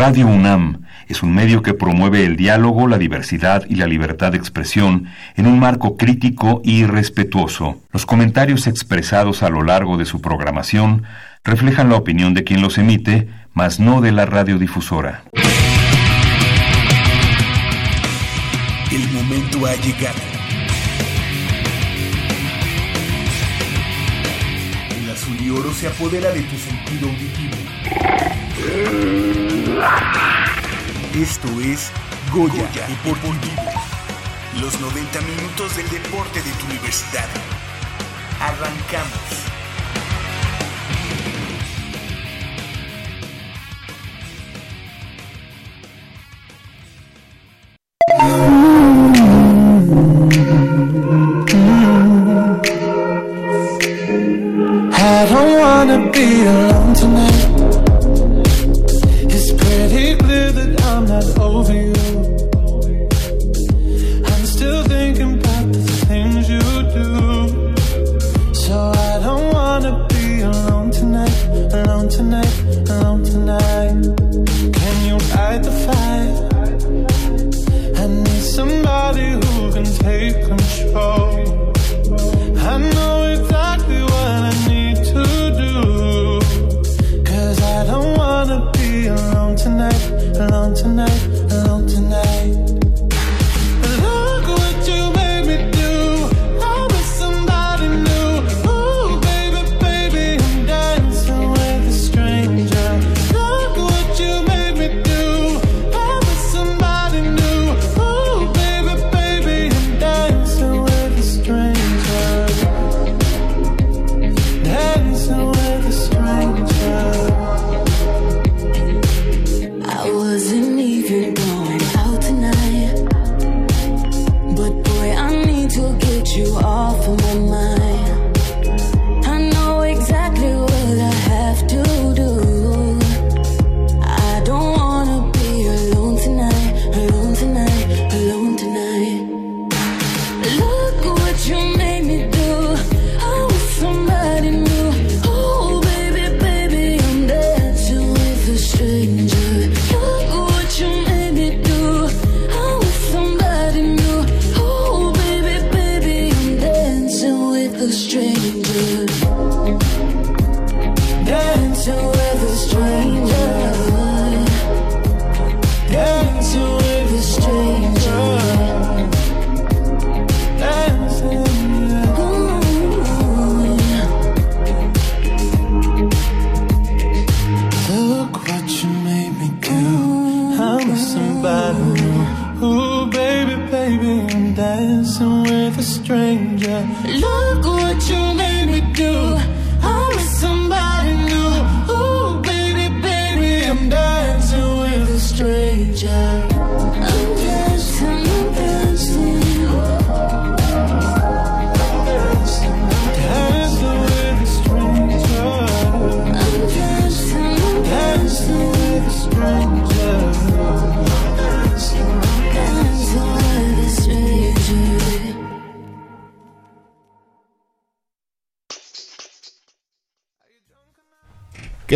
Radio UNAM es un medio que promueve el diálogo, la diversidad y la libertad de expresión en un marco crítico y respetuoso. Los comentarios expresados a lo largo de su programación reflejan la opinión de quien los emite, mas no de la radiodifusora. El momento ha llegado. El azul y oro se apodera de tu sentido auditivo. Esto es Goya, Deportivo. Los 90 minutos del deporte de tu universidad. Arrancamos.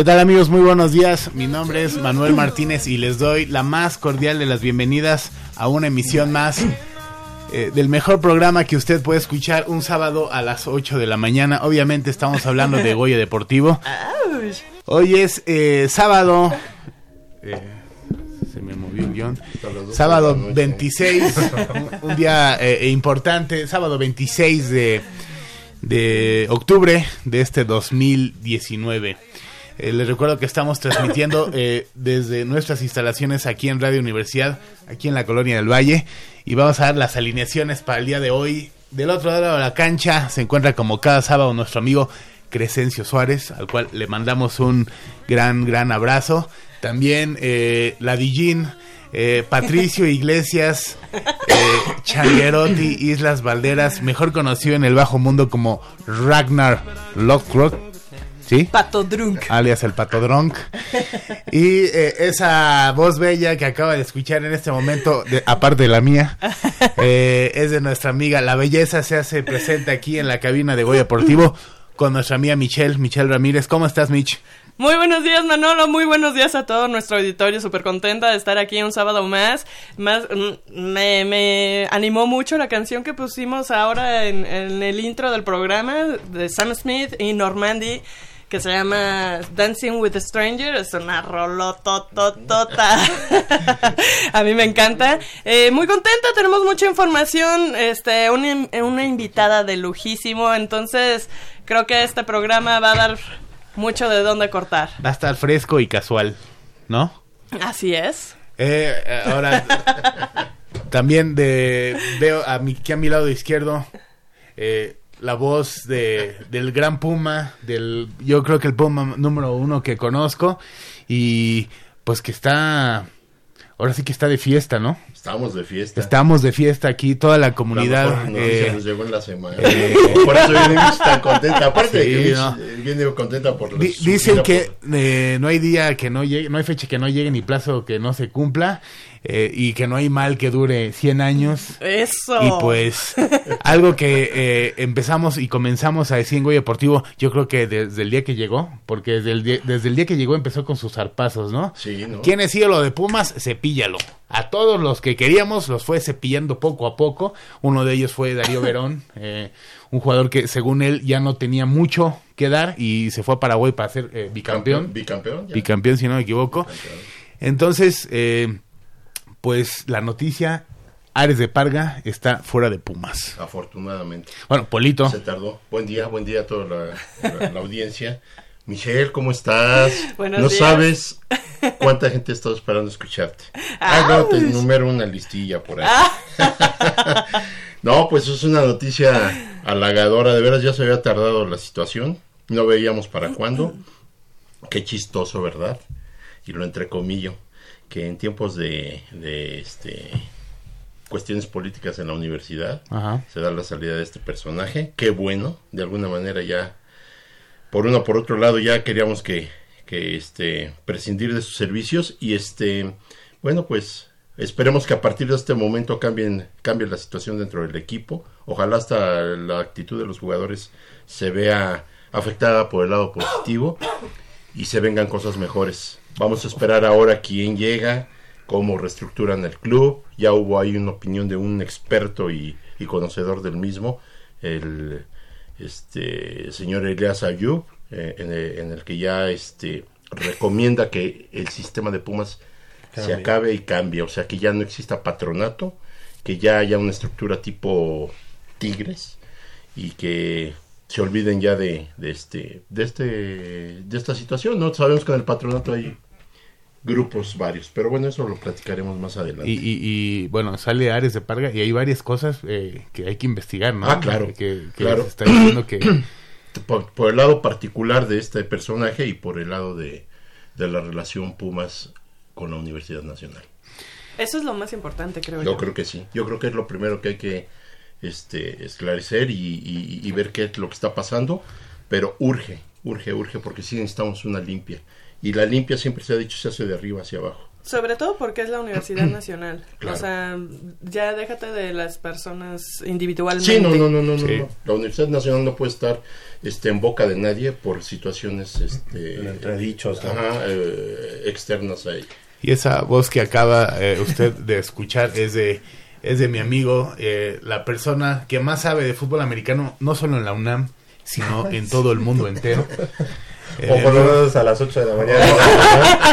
Tal amigos? Muy buenos días. Mi nombre es Manuel Martínez y les doy la más cordial de las bienvenidas a una emisión más eh, del mejor programa que usted puede escuchar un sábado a las 8 de la mañana. Obviamente estamos hablando de Goya Deportivo. Hoy es eh, sábado... eh, se me movió el guion. Sábado 26, un, un día eh, importante, sábado 26 de, de octubre de este 2019. Eh, les recuerdo que estamos transmitiendo eh, desde nuestras instalaciones aquí en Radio Universidad, aquí en la Colonia del Valle, y vamos a dar las alineaciones para el día de hoy. Del otro lado de la cancha se encuentra como cada sábado nuestro amigo Crescencio Suárez, al cual le mandamos un gran, gran abrazo. También eh, la Dijin, eh, Patricio Iglesias, eh, Changuerotti, Islas Valderas, mejor conocido en el bajo mundo como Ragnar Lothbrok. ¿Sí? Pato Drunk. alias el Pato Drunk. Y eh, esa voz bella que acaba de escuchar en este momento, de- aparte de la mía, eh, es de nuestra amiga. La belleza se hace presente aquí en la cabina de Goya Deportivo con nuestra amiga Michelle, Michelle Ramírez. ¿Cómo estás, Mich? Muy buenos días, Manolo. Muy buenos días a todo nuestro auditorio. Súper contenta de estar aquí un sábado más. más mm, me, me animó mucho la canción que pusimos ahora en, en el intro del programa de Sam Smith y Normandy que se llama Dancing with a Stranger. Es una rolotototota. a mí me encanta. Eh, muy contenta, tenemos mucha información. Este, una, una invitada de lujísimo. Entonces, creo que este programa va a dar mucho de dónde cortar. Va a estar fresco y casual, ¿no? Así es. Eh, eh, ahora, también de, veo a mi, que a mi lado izquierdo eh, la voz de, del gran Puma, del yo creo que el Puma número uno que conozco y pues que está, ahora sí que está de fiesta, ¿no? Estamos de fiesta. Estamos de fiesta aquí, toda la La comunidad. mejor noticia eh, nos llegó en la semana. por eso viene Mitch tan contenta. Aparte de Sí, que Mitch, no. eh, viene contenta por su dicen que por- eh, no hay día que no llegue, no hay fecha que no llegue ni plazo que no se cumpla eh, y que no hay mal que dure 100 años. Eso. Y pues algo que eh, empezamos y comenzamos a decir en Goya Deportivo, yo creo que desde el día que llegó, porque desde el, día, desde el día que llegó empezó con sus zarpazos, ¿no? Sí, ¿no? ¿Quién es ídolo de Pumas? Cepíllalo. A todos los que queríamos los fue cepillando poco a poco. Uno de ellos fue Darío Verón, eh, un jugador que según él ya no tenía mucho que dar y se fue a Paraguay para ser eh, bicampeón. Bicampeón. ya. Bicampeón, si no me equivoco. Entonces, eh, pues la noticia, Ares de Parga está fuera de Pumas. Afortunadamente. Bueno, Polito. Se tardó. Buen día, buen día a toda la, la- la audiencia. Michelle, ¿cómo estás? Buenos no días. sabes cuánta gente ha estado esperando escucharte. Ah, no, te enumero una listilla por ahí. no, pues es una noticia halagadora. De veras ya se había tardado la situación. No veíamos para cuándo. Qué chistoso, ¿verdad? Y lo entrecomillo. Que en tiempos de, de este cuestiones políticas en la universidad Ajá. se da la salida de este personaje. Qué bueno, de alguna manera ya, por uno o por otro lado, ya queríamos que, que este, prescindir de sus servicios y este, bueno, pues esperemos que a partir de este momento cambien, cambie la situación dentro del equipo. Ojalá hasta la actitud de los jugadores se vea afectada por el lado positivo y se vengan cosas mejores. Vamos a esperar ahora quién llega, cómo reestructuran el club. Ya hubo ahí una opinión de un experto y, y conocedor del mismo, el este señor Elias Ayub, eh, en, el, en el que ya este recomienda que el sistema de Pumas se acabe y cambie, o sea que ya no exista patronato, que ya haya una estructura tipo Tigres y que se olviden ya de, de este de este de esta situación, no sabemos que en el patronato hay grupos varios, pero bueno, eso lo platicaremos más adelante. Y, y- y, bueno, sale Ares de Parga y hay varias cosas eh, que hay que investigar, ¿no? Ah, claro, Que, que claro. se está diciendo que... por, por el lado particular de este personaje y por el lado de, de la relación Pumas con la Universidad Nacional. Eso es lo más importante, creo Yo yo. creo que sí. Yo creo que es lo primero que hay que este, esclarecer y, y- y ver qué es lo que está pasando. Pero urge, urge, urge, porque sí necesitamos una limpia. Y la limpia siempre se ha dicho se hace de arriba hacia abajo. Sobre todo porque es la Universidad Nacional. Claro. O sea, ya déjate de las personas individualmente. Sí, no, no, no, no, Sí. no. La Universidad Nacional no puede estar este, en boca de nadie por situaciones este, Entredichos, ¿no? ajá, eh, externas a ella. Y esa voz que acaba eh, usted de escuchar es de, es de mi amigo, eh, la persona que más sabe de fútbol americano, no solo en la UNAM, sino en todo el mundo entero. Eh, O por lo menos a las 8 de la mañana.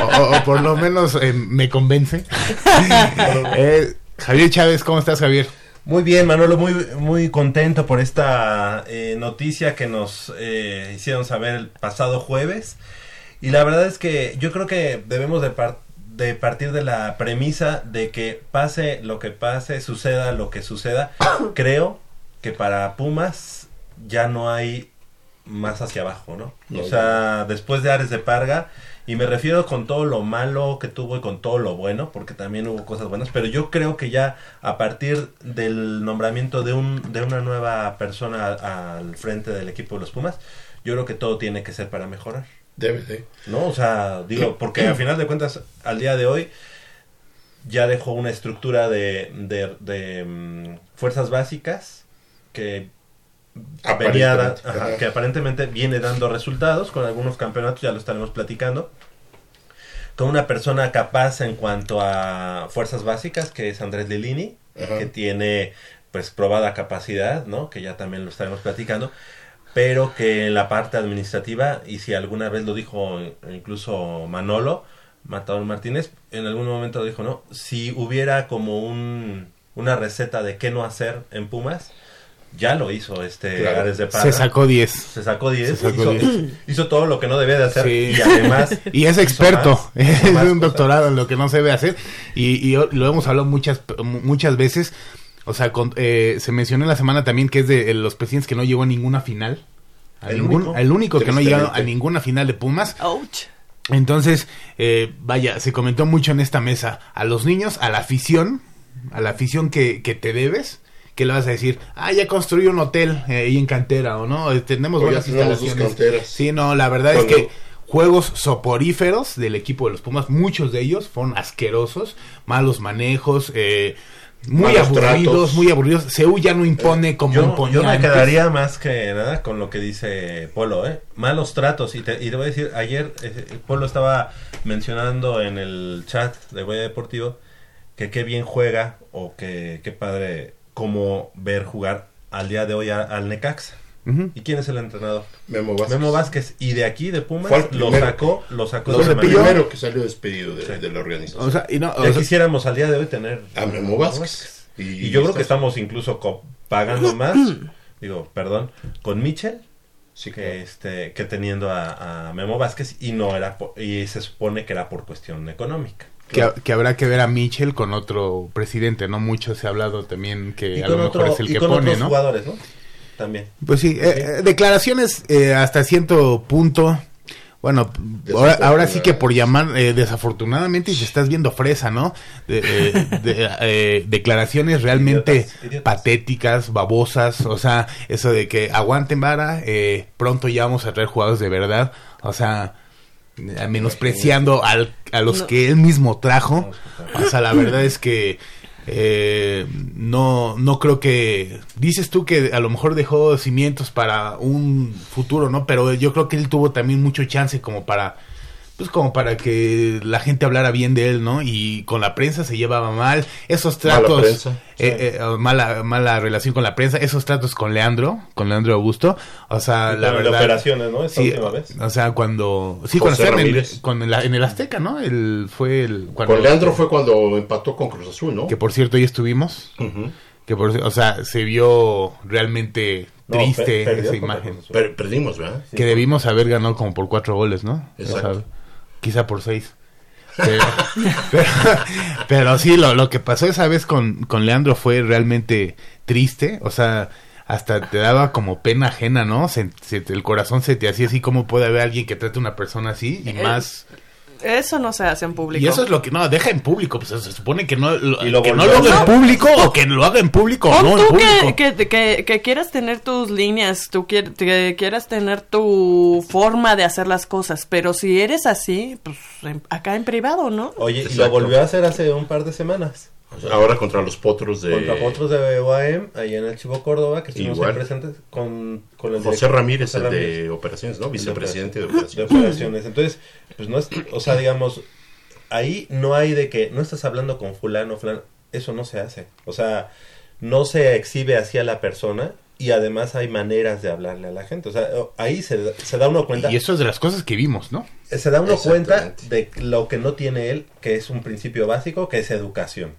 o- o- o por lo menos eh, me convence. Eh, Javier Chávez, ¿cómo estás, Javier? Muy bien, Manolo, muy, muy contento por esta eh, noticia que nos eh, hicieron saber el pasado jueves. Y la verdad es que yo creo que debemos de, par- de partir de la premisa de que pase lo que pase, suceda lo que suceda. creo que para Pumas ya no hay más hacia abajo, ¿no? O sea, después de Ares de Parga, y me refiero con todo lo malo que tuvo y con todo lo bueno, porque también hubo cosas buenas, pero yo creo que ya a partir del nombramiento de, un, de una nueva persona al, al frente del equipo de los Pumas, yo creo que todo tiene que ser para mejorar, Debe de. ¿no? O sea, digo, porque al final de cuentas, al día de hoy, ya dejó una estructura de, de, de, mm, fuerzas básicas que venía da- Aparentemente, ajá, que aparentemente viene dando resultados con algunos campeonatos, ya lo estaremos platicando. Con una persona capaz en cuanto a fuerzas básicas, que es Andrés Lilini, Ajá. que tiene pues probada capacidad, ¿no? Que ya también lo estaremos platicando, pero que en la parte administrativa, y si alguna vez lo dijo incluso Manolo, Matador Martínez, en algún momento lo dijo, ¿no? Si hubiera como un, una receta de qué no hacer en Pumas, ya lo hizo este Claro. Ares de Parra. Se sacó 10. Se sacó 10. Se sacó hizo, 10. hizo todo lo que no debía de hacer. Sí. Y además. Y es experto, más, es un cosas. doctorado en lo que no se debe hacer y, y lo hemos hablado muchas muchas veces. O sea, con- eh, se mencionó en la semana también que es de eh, los presidentes que no llegó a ninguna final. A El ningún- único. el único que no llegó a ninguna final de Pumas. Ouch. Entonces, eh, vaya, se comentó mucho en esta mesa a los niños, a la afición, a la afición que, que te debes, que le vas a decir, ah, ya construí un hotel eh, ahí en cantera, o no, Eh, tenemos O buenas instalaciones. Sí, no, la verdad Cuando- es que juegos soporíferos del equipo de los Pumas, muchos de ellos fueron asquerosos, malos manejos, eh, muy Malos aburridos, tratos. muy aburridos. Seúl ya no impone como Yo, imponía yo me antes. quedaría más que nada con lo que dice Polo, ¿eh? Malos tratos. Y te, y te voy a decir, ayer eh, Polo estaba mencionando en el chat de Huella Deportivo que qué bien juega o que qué padre como ver jugar al día de hoy a- al Necaxa. ¿Y quién es el entrenador? Memo Vázquez. Memo Vázquez. Y de aquí, de Pumas, lo sacó, lo sacó Fue de el manera- primero que salió despedido de, Sí. de la organización. O sea, y no, o Ya sea, quisiéramos al día de hoy tener a Memo Vázquez. Y, yo creo que estamos incluso pagando más, digo, perdón, con Michel Sí, que claro. este que teniendo a, a Memo Vázquez y no era por- y se supone que era por cuestión económica. Que, que habrá que ver a Mitchell con otro presidente, ¿no? Mucho se ha hablado también que a lo mejor otro, es el y que con pone, otros ¿no? jugadores, ¿no? También. Pues sí, eh, eh, declaraciones eh, hasta cierto punto. Bueno, ahora, ahora sí que por llamar, eh, desafortunadamente, y te estás viendo fresa, ¿no? De, eh, de, eh, declaraciones realmente Idiotas, idiotas. patéticas, babosas, o sea, eso de que aguanten vara, eh, pronto ya vamos a traer jugadores de verdad, o sea, eh, menospreciando al, a los No. que él mismo trajo, o sea, la verdad es que eh, no, no creo que... Dices tú que a lo mejor dejó cimientos para un futuro, ¿no? Pero yo creo que él tuvo también mucho chance como para... Pues como para que la gente hablara bien de él, ¿no? Y con la prensa se llevaba mal. Esos Mala tratos... prensa. eh, eh, mala, mala relación con la prensa. Esos tratos con Leandro, con Leandro Augusto. O sea, Y la verdad... operaciones, ¿no? Esta Sí, última vez. o sea, cuando... Sí, José cuando en el, Ramírez. con el- en el Azteca, ¿no? El, fue el... Cuando, Con Leandro fue cuando empató con Cruz Azul, ¿no? Que por cierto, ahí estuvimos. Que por, o sea, se vio realmente triste esa imagen. Per- perdimos, ¿verdad? Que debimos haber ganado como por cuatro goles, ¿no? Exacto. O sea, quizá por seis. Pero, pero, pero sí, lo, lo que pasó esa vez con, con Leandro fue realmente triste. O sea, hasta te daba como pena ajena, ¿no? Se- se- el corazón se te hacía así. ¿Cómo puede haber alguien que trate a una persona así? Y más... Eso no se hace en público. Y eso es lo que no deja en público, pues se supone que no lo, Y lo que no lo haga en público o que lo haga en público o no en tú público. que, que, que, que quieras tener tus líneas, tú que quieras tener tu forma de hacer las cosas, pero si eres así, pues en- acá en privado, ¿no? Oye, y lo volvió a hacer hace un par de semanas. Ahora contra los potros de Contra otros de UAM, ahí en el Chivo Córdoba, que estuvimos Igual. ahí presentes con, con el José Ramírez, José el de operaciones, ¿no? El de Vicepresidente de operaciones. operaciones. Entonces, pues no es, o sea, digamos, ahí no hay de que no estás hablando con fulano, fulano, eso no se hace. O sea, no se exhibe así a la persona y además hay maneras de hablarle a la gente. O sea, ahí se, se da uno cuenta, Y eso es de las cosas que vimos, ¿no? se da uno cuenta de lo que no tiene él, que es un principio básico, que es educación.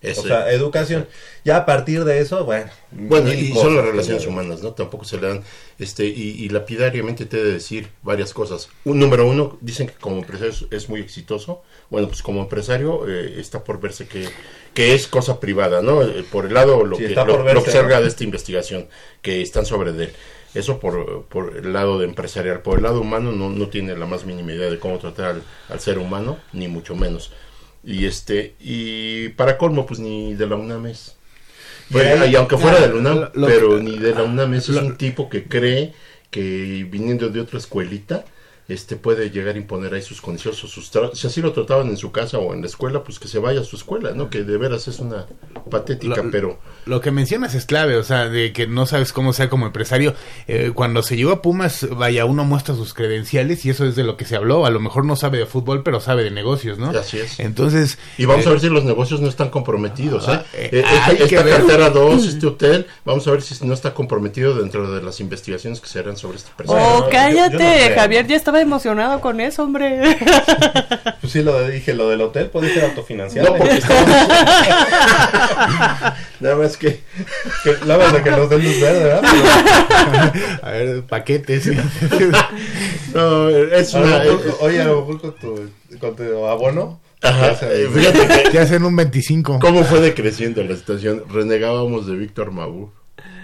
O sea, educación. Ya a partir de eso, bueno. Bueno, y cosas son las relaciones humanas, ¿no? Tampoco se le dan, este, y, y lapidariamente te he de decir varias cosas. Un número uno, dicen que como empresario es, es muy exitoso. Bueno, pues como empresario eh, está por verse que, que es cosa privada, ¿no? Eh, por el lado, lo Sí, que, lo, por verse, lo que salga ¿no? de esta investigación, que están sobre de él. Eso por, por el lado de empresarial. Por el lado humano no, no tiene la más mínima idea de cómo tratar al, al ser humano, ni mucho menos. Y este, y para colmo, pues ni de la UNAM es. Y ahí- y aunque fuera de la UNAM, lo- lo- pero ni de la UNAM es, es lo- un tipo que cree que viniendo de otra escuelita este puede llegar a imponer ahí sus condiciones, o sus si así lo trataban en su casa o en la escuela, pues que se vaya a su escuela, ¿no? Que de veras es una patética, Lo- pero Lo que mencionas es clave, o sea, de que no sabes cómo sea como empresario. Eh, cuando se llegó a Pumas, vaya, uno muestra sus credenciales y eso es de lo que se habló. A lo mejor no sabe de fútbol, pero sabe de negocios, ¿no? Así es. Entonces... y vamos eh, a ver si los negocios no están comprometidos, ¿eh? Ah, eh, Eh, esta hay que esta ver. cartera 2, este hotel, vamos a ver si no está comprometido dentro de las investigaciones que se harán sobre este personaje. Oh, yo- yo cállate, no. Javier ya estaba emocionado con eso, hombre. Pues sí, lo de- dije, lo del hotel puede ser autofinanciado. No, porque estamos... Nada más que... Que, la verdad que nos den luz verde, ¿verdad? Pero- A ver, paquetes. No, es una... oye, a lo mejor con tu, con tu abono. Ajá, eh, fíjate que... que hacen un 25. ¿Cómo fue decreciendo la situación? Renegábamos de Víctor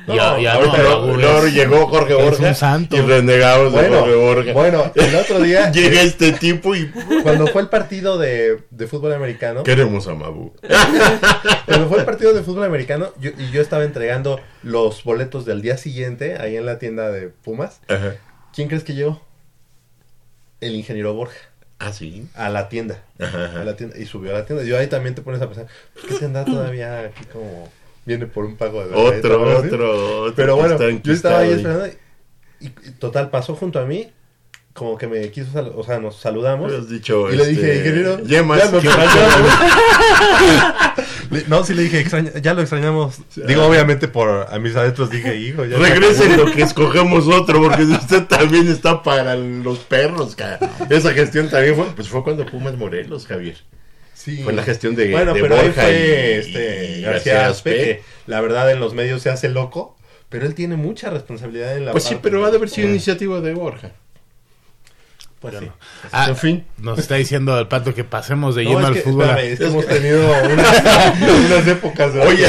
Ya- ya ahorita no, es- llegó Jorge Borja un santo. y renegábamos de Bueno, Jorge Borja. bueno, el otro día, Llega este tipo y cuando fue el partido de, de fútbol americano, queremos a Mabu. cuando fue el partido de fútbol americano, yo, y yo estaba entregando los boletos del día siguiente ahí en la tienda de Pumas, Ajá. ¿quién crees que llegó? El ingeniero Borja. Ah, sí. A la tienda. Ajá, ajá. A la tienda. Y subió a la tienda. Yo ahí también te pones a pensar, ¿por qué se anda todavía aquí como viene por un pago de la Otro, otro, otro. Pero bueno, yo estaba ahí esperando y, y total pasó junto a mí, como que me quiso saludar, o sea, nos saludamos. Has dicho, y le este, dije, ingeniero, yemas. ya ¿Qué extrañamos. No, sí le dije, "Extraña- ya lo extrañamos. Digo, obviamente por a mis adentros dije, hijo, ya Regresen lo que escogemos otro, porque usted también está para los perros, cara. Esa gestión también fue, pues fue cuando Pumas Morelos, Javier. Sí. Fue la gestión de, Bueno, de pero ahí Borja fue y- este y García Aspe, que la verdad en los medios se hace loco, pero él tiene mucha responsabilidad en la Pues sí, pero ha de haber sido iniciativa de Borja. Pues sí. Ah, en fin. Nos está diciendo el pato que pasemos de No, lleno es al que, fútbol. espérame, es que hemos tenido unas, unas épocas de Oye,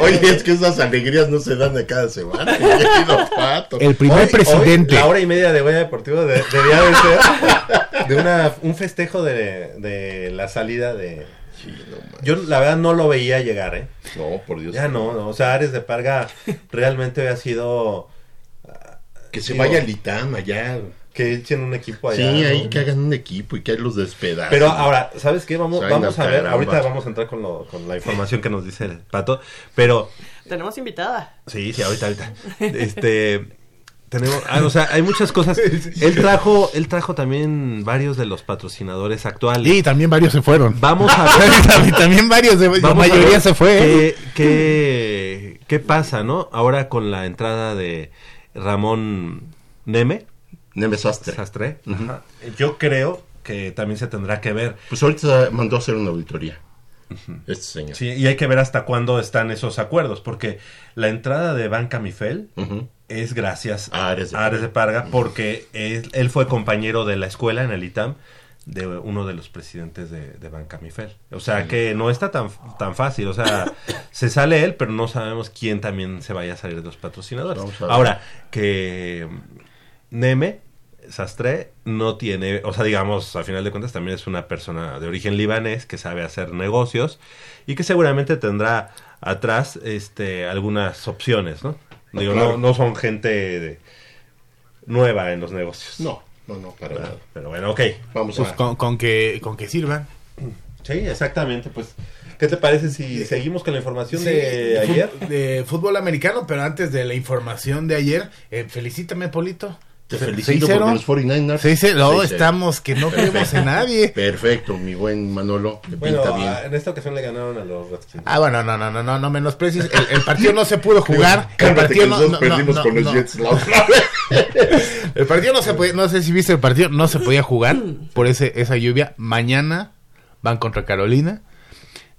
oye, es que esas alegrías no se dan de cada semana. querido Pato. El primer Hoy- presidente. hoy la hora y media de Goya Deportivo de- debía de ser de una, un festejo de, de la salida de... Yo la verdad no lo veía llegar, ¿eh? No, por Dios. Ya no, no, o sea, Ares de Parga realmente había sido Que se Digo, vaya al ITAM allá. Que echen un equipo Sí, allá. ahí ¿no? que hagan un equipo y que ahí los despedazos. Pero ahora, ¿sabes qué? Vamos, vamos a ver, caramba. ahorita vamos a entrar con, lo, con la información que nos dice el pato, pero Tenemos invitada. sí, sí, ahorita, ahorita. Este tenemos, ah, o sea, hay muchas cosas. Él trajo, él trajo también varios de los patrocinadores actuales. Y también varios se fueron. Vamos a ver. también, varios, de, la mayoría se fue. ¿Qué, qué, qué pasa, no? Ahora con la entrada de Ramón Neme, Neme Sastre. Yo creo que también se tendrá que ver. Pues ahorita mandó a hacer una auditoría. Este señor. Sí, y hay que ver hasta cuándo están esos acuerdos, porque la entrada de Banca Mifel es gracias A Ares de a Ares Parga. de Parga, porque él, él fue compañero de la escuela en el ITAM de uno de los presidentes de, de Banca Mifel. O sea que no está tan, tan fácil, o sea, se sale él, pero no sabemos quién también se vaya a salir de los patrocinadores. Ahora, que Neme, Sastre, no tiene, o sea, digamos, a final de cuentas también es una persona de origen libanés que sabe hacer negocios y que seguramente tendrá atrás este algunas opciones, ¿no? Digo, Claro. no, no son gente de- nueva en los negocios. No, no, no, para nada. Pero bueno, ok. Vamos Pues a... con, con que, con que sirvan. Sí, exactamente, pues. ¿Qué te parece si seguimos con la información Sí, de ayer? De fútbol americano, pero antes de la información de ayer, eh, felicítame, Polito. Te Se- felicito 6-0. porque los 49ers... Se dice, no, 6-0. estamos que no creemos en nadie. Perfecto, mi buen Manolo. Bueno, pinta bien. ah, en esta ocasión le ganaron a los Redskins. Ah, bueno, no, no, no, no, no menosprecies. El, el partido no se pudo jugar. El partido que no, no, perdimos no, con los no. Jets la otra vez. El partido no se podía, no sé si viste el partido, no se podía jugar por ese, esa lluvia. Mañana van contra Carolina.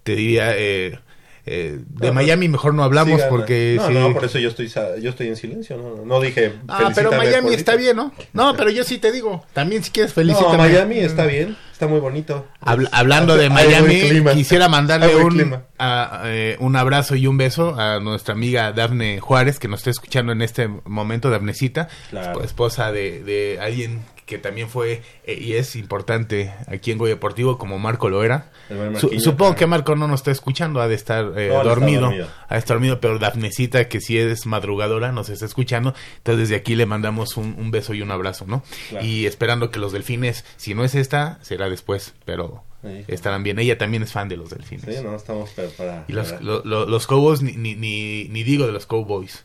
Te diría, eh, eh, de No, Miami mejor no hablamos Sí, porque no, sí. no, por eso yo estoy yo estoy en silencio, no, no dije Ah, pero Miami está bien, ¿no? No, pero yo sí te digo, también si quieres No, felicítame. Miami está bien, está muy bonito. Habl- hablando de Miami, quisiera mandarle un, a- eh, un abrazo y un beso a nuestra amiga Dafne Juárez, que nos está escuchando en este momento, Dafnecita, Claro. esp- esposa de, de alguien que también fue eh, y es importante aquí en Goya Deportivo, como Marco lo era. Su- supongo que Marco no nos está escuchando, ha de estar eh, No, dormido, dormido. ha de estar dormido, pero Dafnecita, que sí es madrugadora, nos está escuchando. Entonces desde aquí le mandamos un, un beso y un abrazo, ¿no? Claro. Y esperando que los delfines, si no es esta, será después, pero Sí. estarán bien. Ella también es fan de los delfines. Sí, no, estamos para... para- Y los, lo- lo- los Cowboys, ni, ni, ni, ni digo de los Cowboys.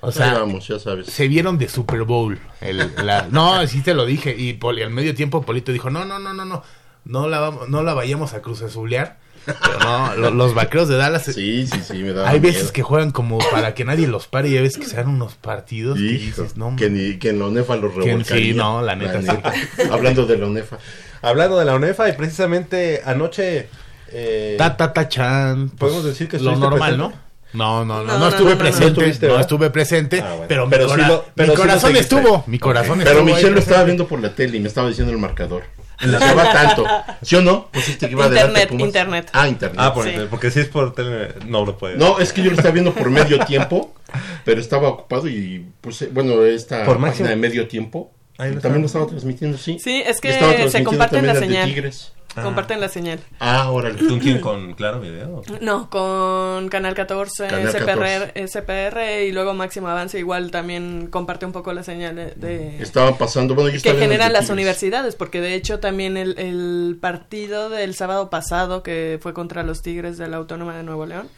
O sea, vamos, ya sabes. se vieron de Super Bowl. El- la- no, sí te lo dije. Y Poli, al medio tiempo Polito dijo, no, no, no, no, no. No la, vamos- no la vayamos a Cruz Azulear. Pero no, lo- los vaqueros de Dallas. Sí, sí, sí, me da hay veces miedo. que juegan como para que nadie los pare. Y hay veces que se dan unos partidos que Hijo, dices, no, que, ni, que en la ONEFA los Que revolcaría. sí, no, la neta, sí. Hablando de la ONEFA. Hablando de la UNEFA y precisamente anoche... eh, ta, ta, ta, chan. pues, Podemos decir que lo estuviste normal, presente. ¿no? No, no, no, no, estuve presente, ¿No estuve presente, Ah, bueno. pero, mi, corazón estuvo, mi corazón Pero Michelle lo estaba viendo por la tele y me estaba diciendo el marcador. Le va tanto. ¿Sí o no? Pues este que iba Internet, internet. Ah, internet. Ah, por Sí. internet, porque si es por tele no lo puede. No, es que yo lo estaba viendo por medio tiempo, pero estaba ocupado y puse, bueno, esta Por página máximo. de medio tiempo Ahí lo también lo estaba. transmitiendo, sí. Sí, es que se comparten la señal. Tigres. Comparten la señal. Ah, órale. ¿Tú quién con Claro Video? No, con Canal 14, Canal SPR, SPR y luego Máximo Avance igual también comparte un poco la señal de... de- Estaban pasando, bueno, yo que estaba generan las universidades, porque de hecho también el, el partido del sábado pasado que fue contra los Tigres de la Autónoma de Nuevo León,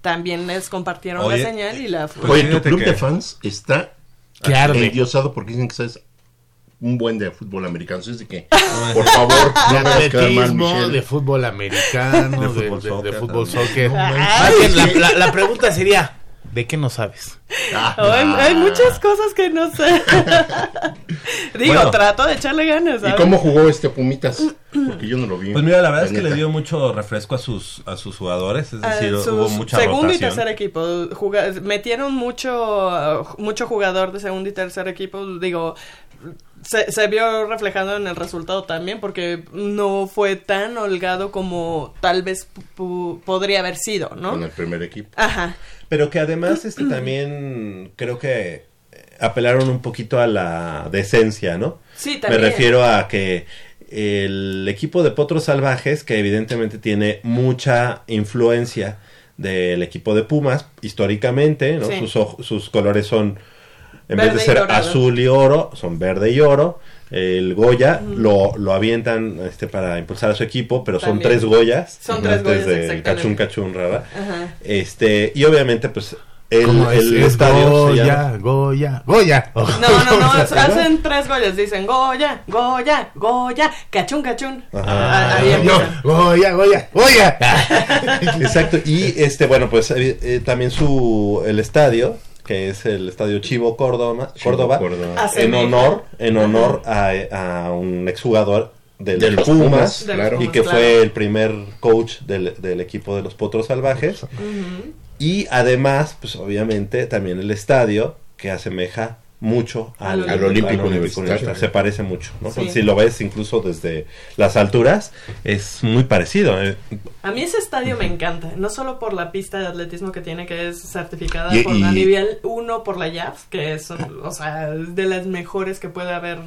también les compartieron Oye, la señal y la... Pues Oye, tu club que- de fans está arde. endiosado porque dicen que sabes un buen de fútbol americano. Así es de que, por favor, no de me hagas quedar mal, Michelle. de fútbol americano, De fútbol de- soccer de fútbol también. soccer. Ay, Más bien, la, la- la pregunta sería, ¿de qué no sabes? Ah, Oh, hay, hay muchas cosas que no sé. Digo, Bueno. trato de echarle ganas. ¿Y cómo jugó este Pumitas? Porque yo no lo vi. Pues mira, la verdad es que neta. le dio mucho refresco a sus a sus jugadores, es Ah, decir, su hubo mucha segundo y rotación. tercer equipo juga- metieron mucho uh, mucho jugador de segundo y tercer equipo digo se, se vio reflejado en el resultado también porque no fue tan holgado como tal vez pu- podría haber sido no Con el primer equipo. ajá Pero que además este también creo que eh, apelaron un poquito a la decencia, ¿no? sí Me también refiero a que el equipo de Potros Salvajes, que evidentemente tiene mucha influencia del equipo de Pumas, históricamente, ¿no? Sí. Sus, sus colores son, en Verde vez de ser dorado. azul y oro, son verde y oro. El Goya lo, lo avientan este, para impulsar a su equipo, pero son tres Goyas. Son tres Goyas, Desde el exactamente. cachún cachún rara. Ajá. Este, y obviamente, pues, el, el Es estadio se llama- Goya, Goya, Goya. no, no, no, hacen tres Goyas, dicen Goya, Goya, Goya, cachún, cachún. Ajá. Ah, ahí No. Goya, Goya, Goya. Exacto, y este, bueno, pues eh, eh, también su, el estadio, que es el estadio Chivo Córdoba, Chivo Córdoba, Córdoba. Hace en honor, en honor a, a un exjugador del, De los Pumas, Pumas, De los claro. y Pumas, que claro. fue el primer coach del, del equipo de los Potros Salvajes. Y además, pues obviamente, también el estadio, que asemeja mucho al, Al Olímpico Universitario. Se parece mucho, ¿no? Sí. Si lo ves incluso desde las alturas, es muy parecido. ¿eh? A mí ese estadio me encanta, no solo por la pista de atletismo que tiene, que es certificada Y- por y- a nivel 1 por la YAF, que es, o sea, de las mejores que puede haber.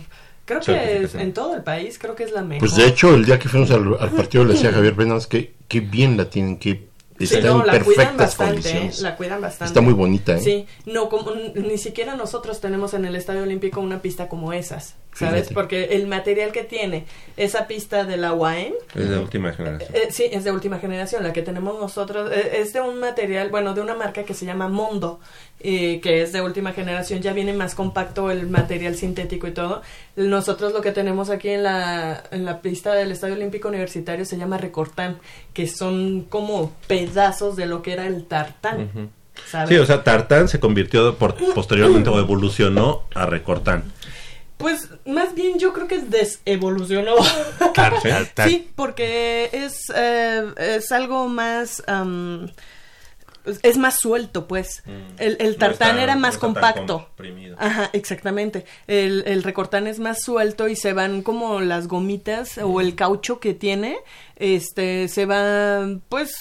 Creo que es- en todo el país, creo que es la mejor. Pues de hecho, el día que fuimos al, al partido le decía a Javier Venas que, que bien la tienen, que Sí, está no, en la cuidan perfectas bastante, condiciones. ¿eh? la cuidan bastante. Está muy bonita, ¿eh? Sí, no, como, ni siquiera nosotros tenemos en el Estadio Olímpico una pista como esas, ¿sabes? Fíjate. Porque el material que tiene esa pista de la UAM, Es de última generación. Eh, sí, es de última generación. La que tenemos nosotros eh, es de un material, bueno, de una marca que se llama Mondo, que es de última generación. Ya viene más compacto el material sintético y todo. Nosotros lo que tenemos aquí en la, en la pista del Estadio Olímpico Universitario se llama Recortán, que son como pedazos de lo que era el tartán. Sí, o sea, Tartán se convirtió por, posteriormente o evolucionó a Recortán. Pues más bien yo creo que desevolucionó. Tar- Sí, porque es, eh, es algo más... am, es más suelto, pues. El, el tartán era más compacto. Ajá, exactamente. El, el recortán es más suelto y se van como las gomitas o el caucho que tiene, este, se va, pues,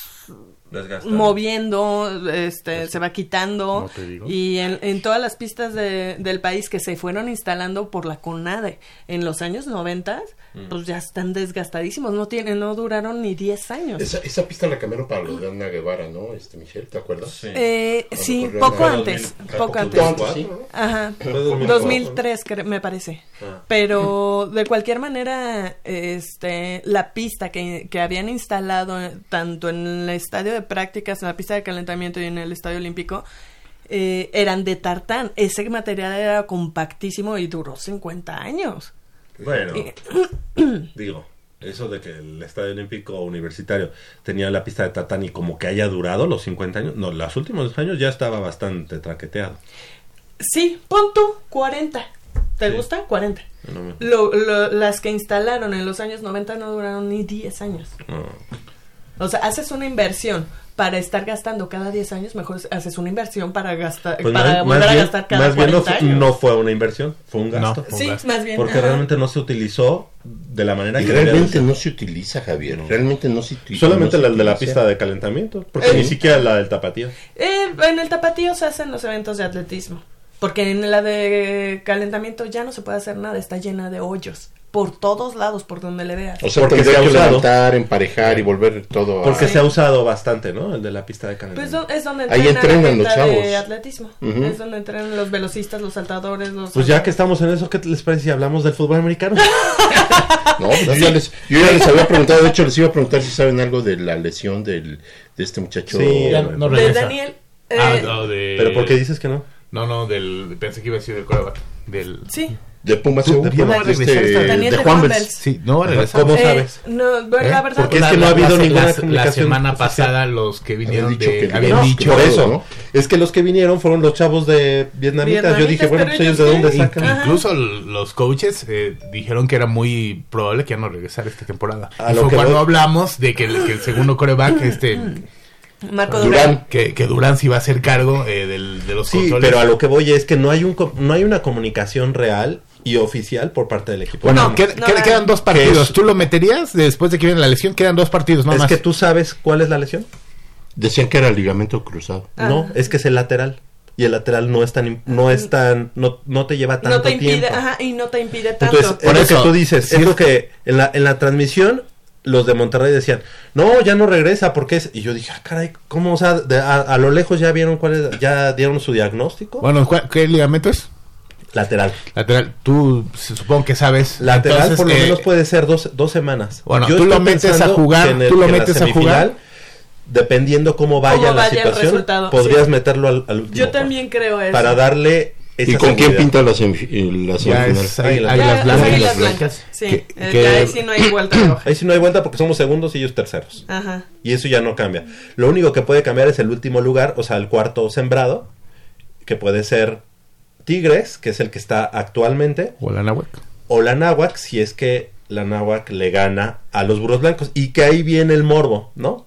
Desgastado. moviendo, este, se va quitando No te digo. y en, en todas las pistas de- del país que se fueron instalando por la CONADE en los años 90, Mm. pues ya están desgastadísimos, no tienen, no duraron ni 10 años. Esa, esa pista la cambiaron para lo de Ana Guevara, ¿no? Este, Michelle, ¿te acuerdas? Sí. Eh, sí, poco antes, 2000, poco poco antes. antes. Sí. Ajá. Fue 2004, 2003 cre- me parece. Ah. Pero de cualquier manera, este, la pista que, que habían instalado eh, tanto en el estadio de prácticas, en la pista de calentamiento y en el estadio olímpico, eh, eran de tartán. Ese material era compactísimo y duró 50 años. Bueno, Eh, digo, eso de que el Estadio Olímpico Universitario tenía la pista de tatán y como que haya durado los 50 años, no, los últimos años ya estaba bastante traqueteado. Sí, pon tú 40. ¿Te Sí. gusta? 40. No me- Lo- lo- las que instalaron en los años 90 no duraron ni 10 años. no. O sea, haces una inversión para estar gastando cada 10 años, mejor haces una inversión para gastar Pues para más, volver más a bien, gastar cada más bien 40 no, años. no fue una inversión, fue un gasto. No. sí, gasto. más bien. Porque ajá. realmente no se utilizó de la manera Y que realmente no se utiliza, Javier. Realmente no se utiliza. Solamente no la de la pista de calentamiento, porque Eh. ni siquiera la del tapatío. Eh, en el tapatío se hacen los eventos de atletismo. Porque en la de calentamiento ya no se puede hacer nada, está llena de hoyos. Por todos lados, por donde le veas. O sea, Porque se ha que usado. levantar, emparejar y volver todo a... Porque Sí. se ha usado bastante, ¿no? El de la pista de Pues calentamiento. do- es donde Ahí entrenan los gente de chavos. atletismo. Ujú. Es donde entrenan los velocistas, los saltadores, los... Pues ya que estamos en eso, ¿qué les parece si hablamos del fútbol americano? No, pues yo, ya les, yo ya les había preguntado, de hecho les iba a preguntar si saben algo de la lesión del, de este muchacho. Sí, Ya no De regresa. Daniel... eh, Ah, no, de... Pero ¿por qué dices que no? No, no, del... Pensé que iba a decir del coreback. Del... Sí. De Pumas De EU, Pumas, de, va a regresar este, esta- Daniel de de Juan Bels. Sí, no va a regresar. ¿Cómo Eh, sabes? No, bueno, ¿Eh? la verdad... Porque es La- que no ha habido la- ninguna la- comunicación La semana pasada los que vinieron dicho de... que habían no, dicho... Por eso, ¿no? es que los que vinieron fueron los chavos de vietnamitas. Yo dije, bueno, pues ellos de dónde sacan. Ajá. Incluso los coaches eh, dijeron que era muy probable que ya no regresara esta temporada. A Y lo fue que cuando voy- hablamos de que el, que el segundo coreback, este, Marco Durán. Durán. que, que Durán se iba a hacer cargo eh, del, de los Sí, controles. pero a lo que voy es que no hay un no hay una comunicación real y oficial por parte del equipo. Bueno, No, qued- no, qued- no. quedan dos ¿Qué partidos. es? ¿Tú lo meterías después de que viene la lesión? Quedan dos partidos, no es más. que tú sabes cuál es la lesión. Decían que era el ligamento cruzado. Ah. No, es que es el lateral. Y el lateral no es tan, no es tan, no, no te lleva tanto No te impide, tiempo. ajá, y no te impide tanto. Entonces, Por es lo eso, que tú dices, si es es- lo que en la, en la transmisión los de Monterrey decían, no, ya no regresa, porque es... Y yo dije, ah, caray, ¿cómo? O sea, de- a, a lo lejos ya vieron cuál es, ya dieron su diagnóstico. Bueno, ¿cuál- ¿qué ligamento es? Lateral. Lateral. Tú se- supongo que sabes. Lateral Entonces, por lo eh, menos puede ser dos, dos semanas. Bueno, Yo tú lo estoy metes a pensando jugar, en tú lo metes a semifinal, jugar. Dependiendo cómo vaya Cómo la vaya el situación, podrías sí. meterlo al, al último Yo también cuarto, creo eso. Para darle esa ¿Y con quién seguridad. pinta la, semif- la Ya semifinal? es Águilas las Blancas. blancas. Sí, Que- eh, que- ahí sí no hay vuelta. Ahí sí no hay vuelta porque somos segundos y ellos terceros. Ajá. Y eso ya no cambia. Lo único que puede cambiar es el último lugar, o sea, el cuarto sembrado, que puede ser Tigres, que es el que está actualmente, O la Nahuac. o la Náhuac, si es que la Náhuac le gana a los Burros Blancos. Y que ahí viene el morbo, ¿no?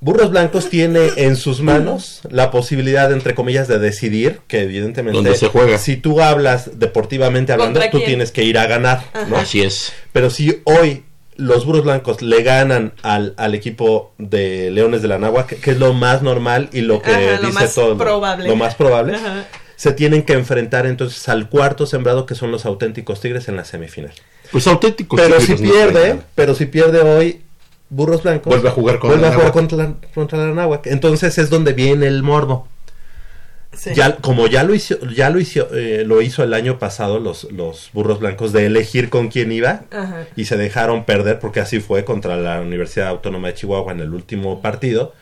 Burros Blancos tiene en sus manos la posibilidad, entre comillas, de decidir, que evidentemente... Donde se juega. Si tú hablas deportivamente hablando, ¿Contra tú quién? tienes que ir a ganar, ¿no? Así es. Pero si hoy los Burros Blancos le ganan al, al equipo de Leones de la Náhuac, que es lo más normal y lo que Ajá, lo dice más todo, probable. lo más probable, Ajá. Se tienen que enfrentar entonces al cuarto sembrado que son los auténticos Tigres en la semifinal. Pues auténticos. pero tigres si pierde, pero si pierde hoy Burros Blancos, Vuelve a jugar con vuelve a jugar contra la, contra la. Entonces es donde viene el morbo. Sí. Ya, como ya lo hizo, ya lo hizo, eh, lo hizo el año pasado los, los burros blancos de elegir con quién iba Ajá. y se dejaron perder porque así fue contra la Universidad Autónoma de Chihuahua en el último partido.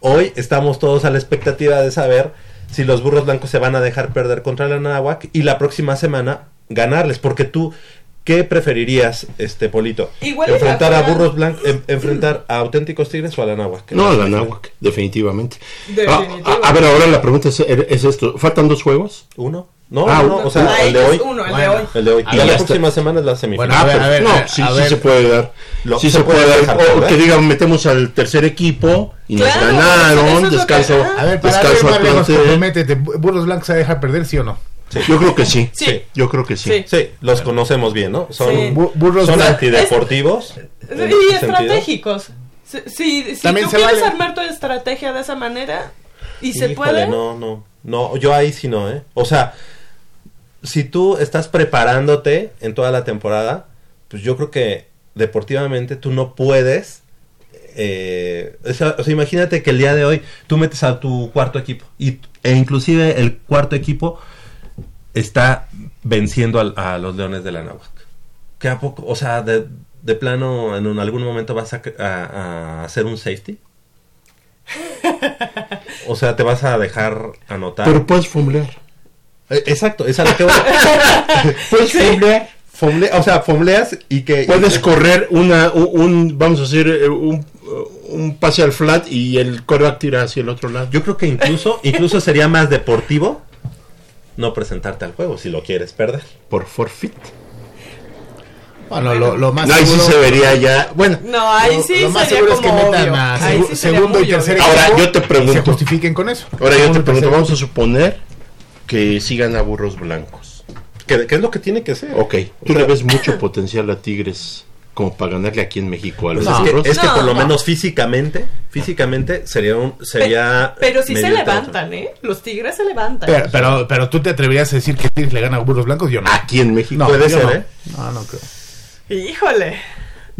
Hoy estamos todos a la expectativa de saber si los burros blancos se van a dejar perder contra la Náhuac y la próxima semana ganarles, porque tú ¿qué preferirías, este Polito? Enfrentar a burros blancos, enfrentar a auténticos tigres o a la Náhuac. No, a la Náhuac, definitivamente. Definitivamente. Ah, a, a ver, ahora la pregunta es, es esto. ¿Faltan dos juegos? Uno. No, Ah, no, uno. o sea, Ah, el de hoy. uno, el de hoy. El de hoy. Y la está. próxima semana es la semifinal. Bueno, a ver, a ver, no, a- sí, sí se puede dar. Lo- sí se se, puede puede dar. O que digan, metemos al tercer equipo y nos Claro, ganaron, que- descanso, ah. A ver, para descanso ver, plantel. comprométete. ¿Burros Blancos se deja perder, sí o no? Yo creo que sí. Sí. Yo creo que sí. Sí. Sí, los conocemos bien, ¿no? Son, burros son antideportivos. Y estratégicos. Si, si, si También tú se quieres vale. armar tu estrategia de esa manera y se puede, No, no, no, yo ahí sí no, ¿eh? O sea, si tú estás preparándote en toda la temporada, pues yo creo que deportivamente tú no puedes... eh, o, sea, o sea, imagínate que el día de hoy tú metes a tu cuarto equipo y, e inclusive el cuarto equipo está venciendo a, los Leones de la Náhuac. ¿Qué a poco? O sea, de, de plano en un- algún momento vas a, a- a hacer un safety. O sea, te vas a dejar anotar. Pero puedes fumblear. Eh, Exacto, es a lo que voy. Puedes fumblear. Fomble- o sea, fombleas y que... Puedes correr una, un, un- vamos a decir, eh, un, un pase al flat y el coreback tira hacia el otro lado. Yo creo que incluso, incluso sería más deportivo no presentarte al juego si lo quieres perder. Por forfeit. Bueno, lo, lo más No, ahí sí se vería ya. Bueno, no, ahí lo- sí lo más sería seguro es que como metan a sí segundo y tercer obvio. Ahora, equipo yo te pregunto. se justifiquen con eso. ahora yo te pregunto, vamos a suponer que sigan a burros blancos. ¿Qué, qué es lo que tiene que ser? Ok, tú le ves mucho potencial a Tigres como para ganarle aquí en México a los Pues No. es, que, es que No, por lo no. menos físicamente, físicamente sería un, sería pero sí se medio levantan, ¿eh? Los tigres se levantan. Pero, pero, pero tú te atreverías a decir que Tigres le gana a Burros Blancos, yo no. Aquí en México. No, puede ser, no. ¿eh? No, no creo. Híjole.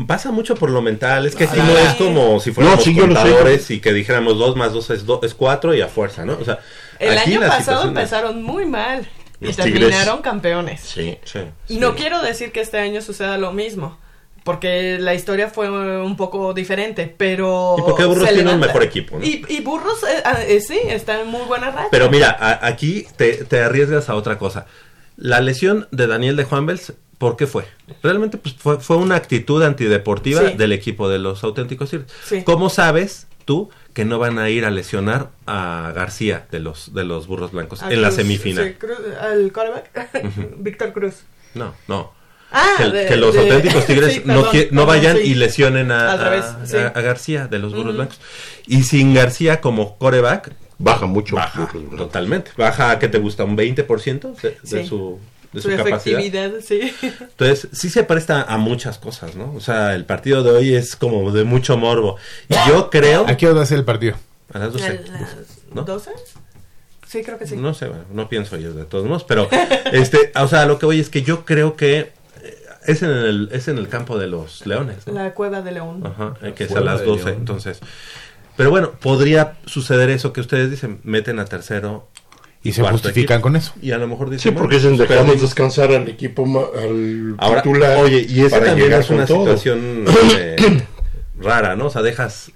Pasa mucho por lo mental, es que aquí Ah. no es como si fuéramos No, sí, contadores y que dijéramos 2 más 2 es, do- es 4 y a fuerza, ¿no? O sea, El aquí año pasado empezaron muy mal y Los terminaron Tigres. campeones. Sí. Sí, Y no quiero decir que este año suceda lo mismo, porque la historia fue un poco diferente, pero... Y porque Burros tiene un mejor equipo, ¿no? Y, y Burros, eh, ah, eh, sí, está en muy buena racha. Pero mira, a- aquí te, te arriesgas a otra cosa. La lesión de Daniel de Juanvels, ¿por qué fue? Realmente pues, fue, fue una actitud antideportiva Sí. del equipo de los auténticos. Sí. ¿Cómo sabes tú que no van a ir a lesionar a García de los, de los burros blancos en la semifinal? sí, Cruz- al quarterback, Víctor Cruz. No, no. Ah, que, de- que los de- auténticos tigres sí, no, perdón, vayan sí. y lesionen a, Al revés, a- sí. a- a García de los burros blancos. Y sin García como coreback, Baja mucho. baja totalmente. Baja, ¿qué te gusta? ¿Un 20% de, de Sí. su, de Su, su, capacidad? efectividad, sí. Entonces, sí se presta a muchas cosas, ¿no? O sea, el partido de hoy es como de mucho morbo. Y yo creo... ¿A qué hora va a ser el partido? A las 12. ¿A las ¿no? 12? Sí, creo que sí. No sé, bueno, no pienso yo de todos modos, pero este, o sea, lo que voy es que yo creo que es en el, es en el campo de los leones, ¿no? La cueva de León. Ajá, eh, que es a las de 12, León. entonces. Pero bueno, podría suceder eso que ustedes dicen, meten a tercero Y se justifican equipo. con eso. Y a lo mejor dicen, Sí, porque dicen dejamos descansar al equipo, al Ahora, titular. oye, y esa para también es una todo. situación eh, rara, ¿no? O sea, dejas...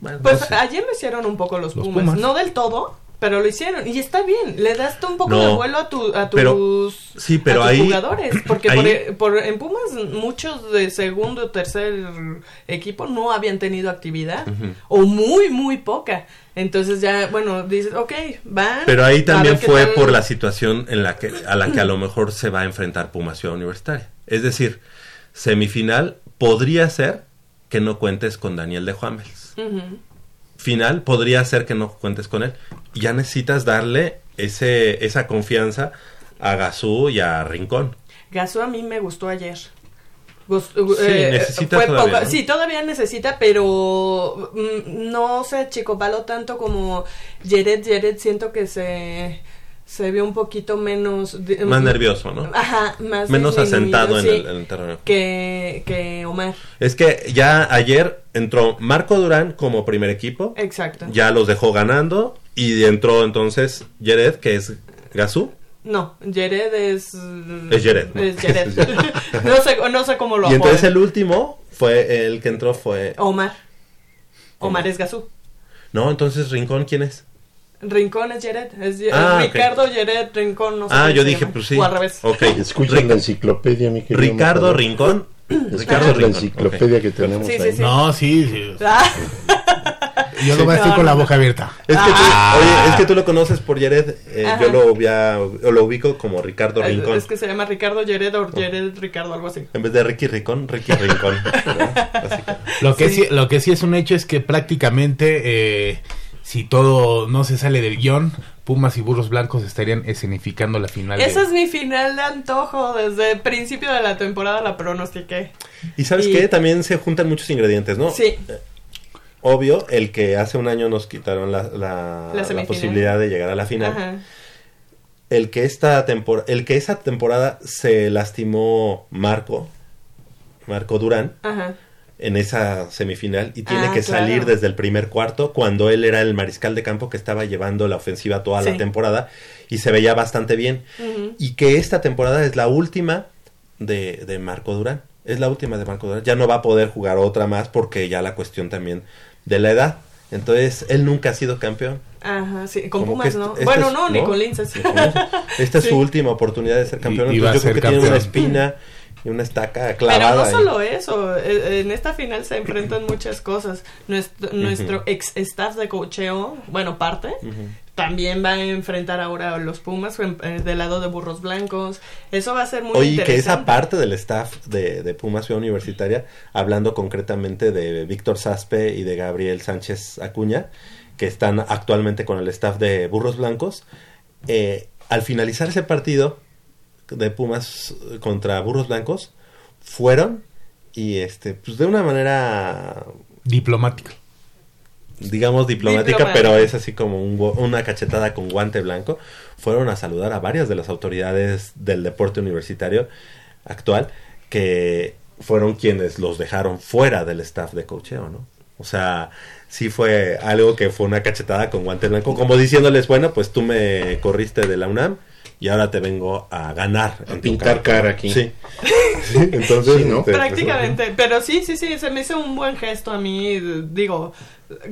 bueno, Pues no sé. ayer lo hicieron un poco los, Los Pumas. Pumas. No del todo, pero lo hicieron. Y está bien. Le das un poco No, de vuelo a, tu, a tus, pero- sí, pero a tus ahí- jugadores. Porque ahí- por, por- en Pumas muchos de segundo o tercer equipo no habían tenido actividad. O muy, muy poca. Entonces ya, bueno, dices, ok, van. Pero ahí también fue tal. por la situación en la que a la que a lo mejor se va a enfrentar Pumas Ciudad Universitaria. Es decir, semifinal podría ser que no cuentes con Daniel de. Ujú. Final podría ser que no cuentes con él. Ya necesitas darle ese esa confianza a Gazú y a Rincón. Gasó a mí me gustó ayer. Sí, eh, necesita fue todavía, poca- ¿no? Sí, todavía necesita, pero mm, no se achicopaló tanto como Jared. Jared siento que se, se vio un poquito menos... Más nervioso, ¿no? Ajá, más Menos asentado en sí, el, en el terreno. que, que Omar. Es que ya ayer entró Marco Durán como primer equipo. Exacto. Ya los dejó ganando. Y entró entonces Jared, que es Gazú. No, Jared es... Es Jared, ¿no? Es Jared. no, sé, no sé cómo lo Y entonces el último fue el que entró fue. Omar. Omar Omar. es Gazú. No, entonces Rincón, ¿quién es? Rincón es Jared. Es, Ah. Ricardo Jared Rincón. No sé Ah, yo dije, pues sí. O al revés. Ok. Escucha Ric- la enciclopedia, mi querido. Ricardo Matador. Rincón. Ricardo la Rincón. enciclopedia ok. que tenemos Sí, sí, ahí. sí. No, sí, sí. Ah, Yo nomás estoy No, con la boca abierta. Es que, tú, Ah. oye, es que tú lo conoces por Jared. eh, yo lo, lo ubico como Ricardo Rincón. es que se llama Ricardo Jared o Jared Ricardo, algo así. En vez de Ricky Rincón, Ricky Rincón. ¿no? Así que- Lo que Sí. sí. lo que sí es un hecho es que prácticamente eh, si todo no se sale del guion, Pumas y Burros Blancos estarían escenificando la final. de- Esa es mi final de antojo. Desde el principio de la temporada la pronostiqué. Y sabes Y- qué? También se juntan muchos ingredientes, ¿no? Sí. Eh, obvio, el que hace un año nos quitaron la, la- La la semifinal. posibilidad de llegar a la final. Ajá. El que esta tempor- el que esa temporada se lastimó Marco, Marco Durán, Ajá. En esa semifinal y tiene Ah, que claro. salir desde el primer cuarto cuando él era el mariscal de campo que estaba llevando la ofensiva toda la temporada y se veía bastante bien. Y que esta temporada es la última de, de Marco Durán. Es la última de Marco Durán. Ya no va a poder jugar otra más porque ya la cuestión también de la edad. Entonces, él nunca ha sido campeón. Ajá, sí, con Como Pumas, ¿no? este- bueno, este no, es- ni ¿no? Ni con Linces. Esta es Sí. su última oportunidad de ser campeón. Y- Entonces, yo creo que tiene una espina y una estaca Pero clavada. no ahí. solo eso, eh, en esta final se enfrentan muchas cosas. Nuestro, nuestro ex staff de cocheo, bueno, parte, también va a enfrentar ahora a los Pumas eh, del lado de Burros Blancos. Eso va a ser muy Oye, que interesante. esa parte del staff de, de Pumas Ciudad Universitaria, hablando concretamente de Víctor Saspe y de Gabriel Sánchez Acuña, que están actualmente con el staff de Burros Blancos, eh, al finalizar ese partido de Pumas contra Burros Blancos, fueron y este, pues de una manera Diplomático. digamos diplomática, Diplomática. pero es así como un una cachetada con guante blanco, fueron a saludar a varias de las autoridades del deporte universitario actual que fueron quienes los dejaron fuera del staff de cocheo, ¿no? O sea, sí fue algo que fue una cachetada con guante blanco, como diciéndoles, bueno, pues tú me corriste de la UNAM y ahora te vengo a ganar. A pintar cara aquí. Sí. Sí, entonces, Sí, ¿no? este, pues, Prácticamente, pero sí, sí, sí, se me hizo un buen gesto a mí, digo,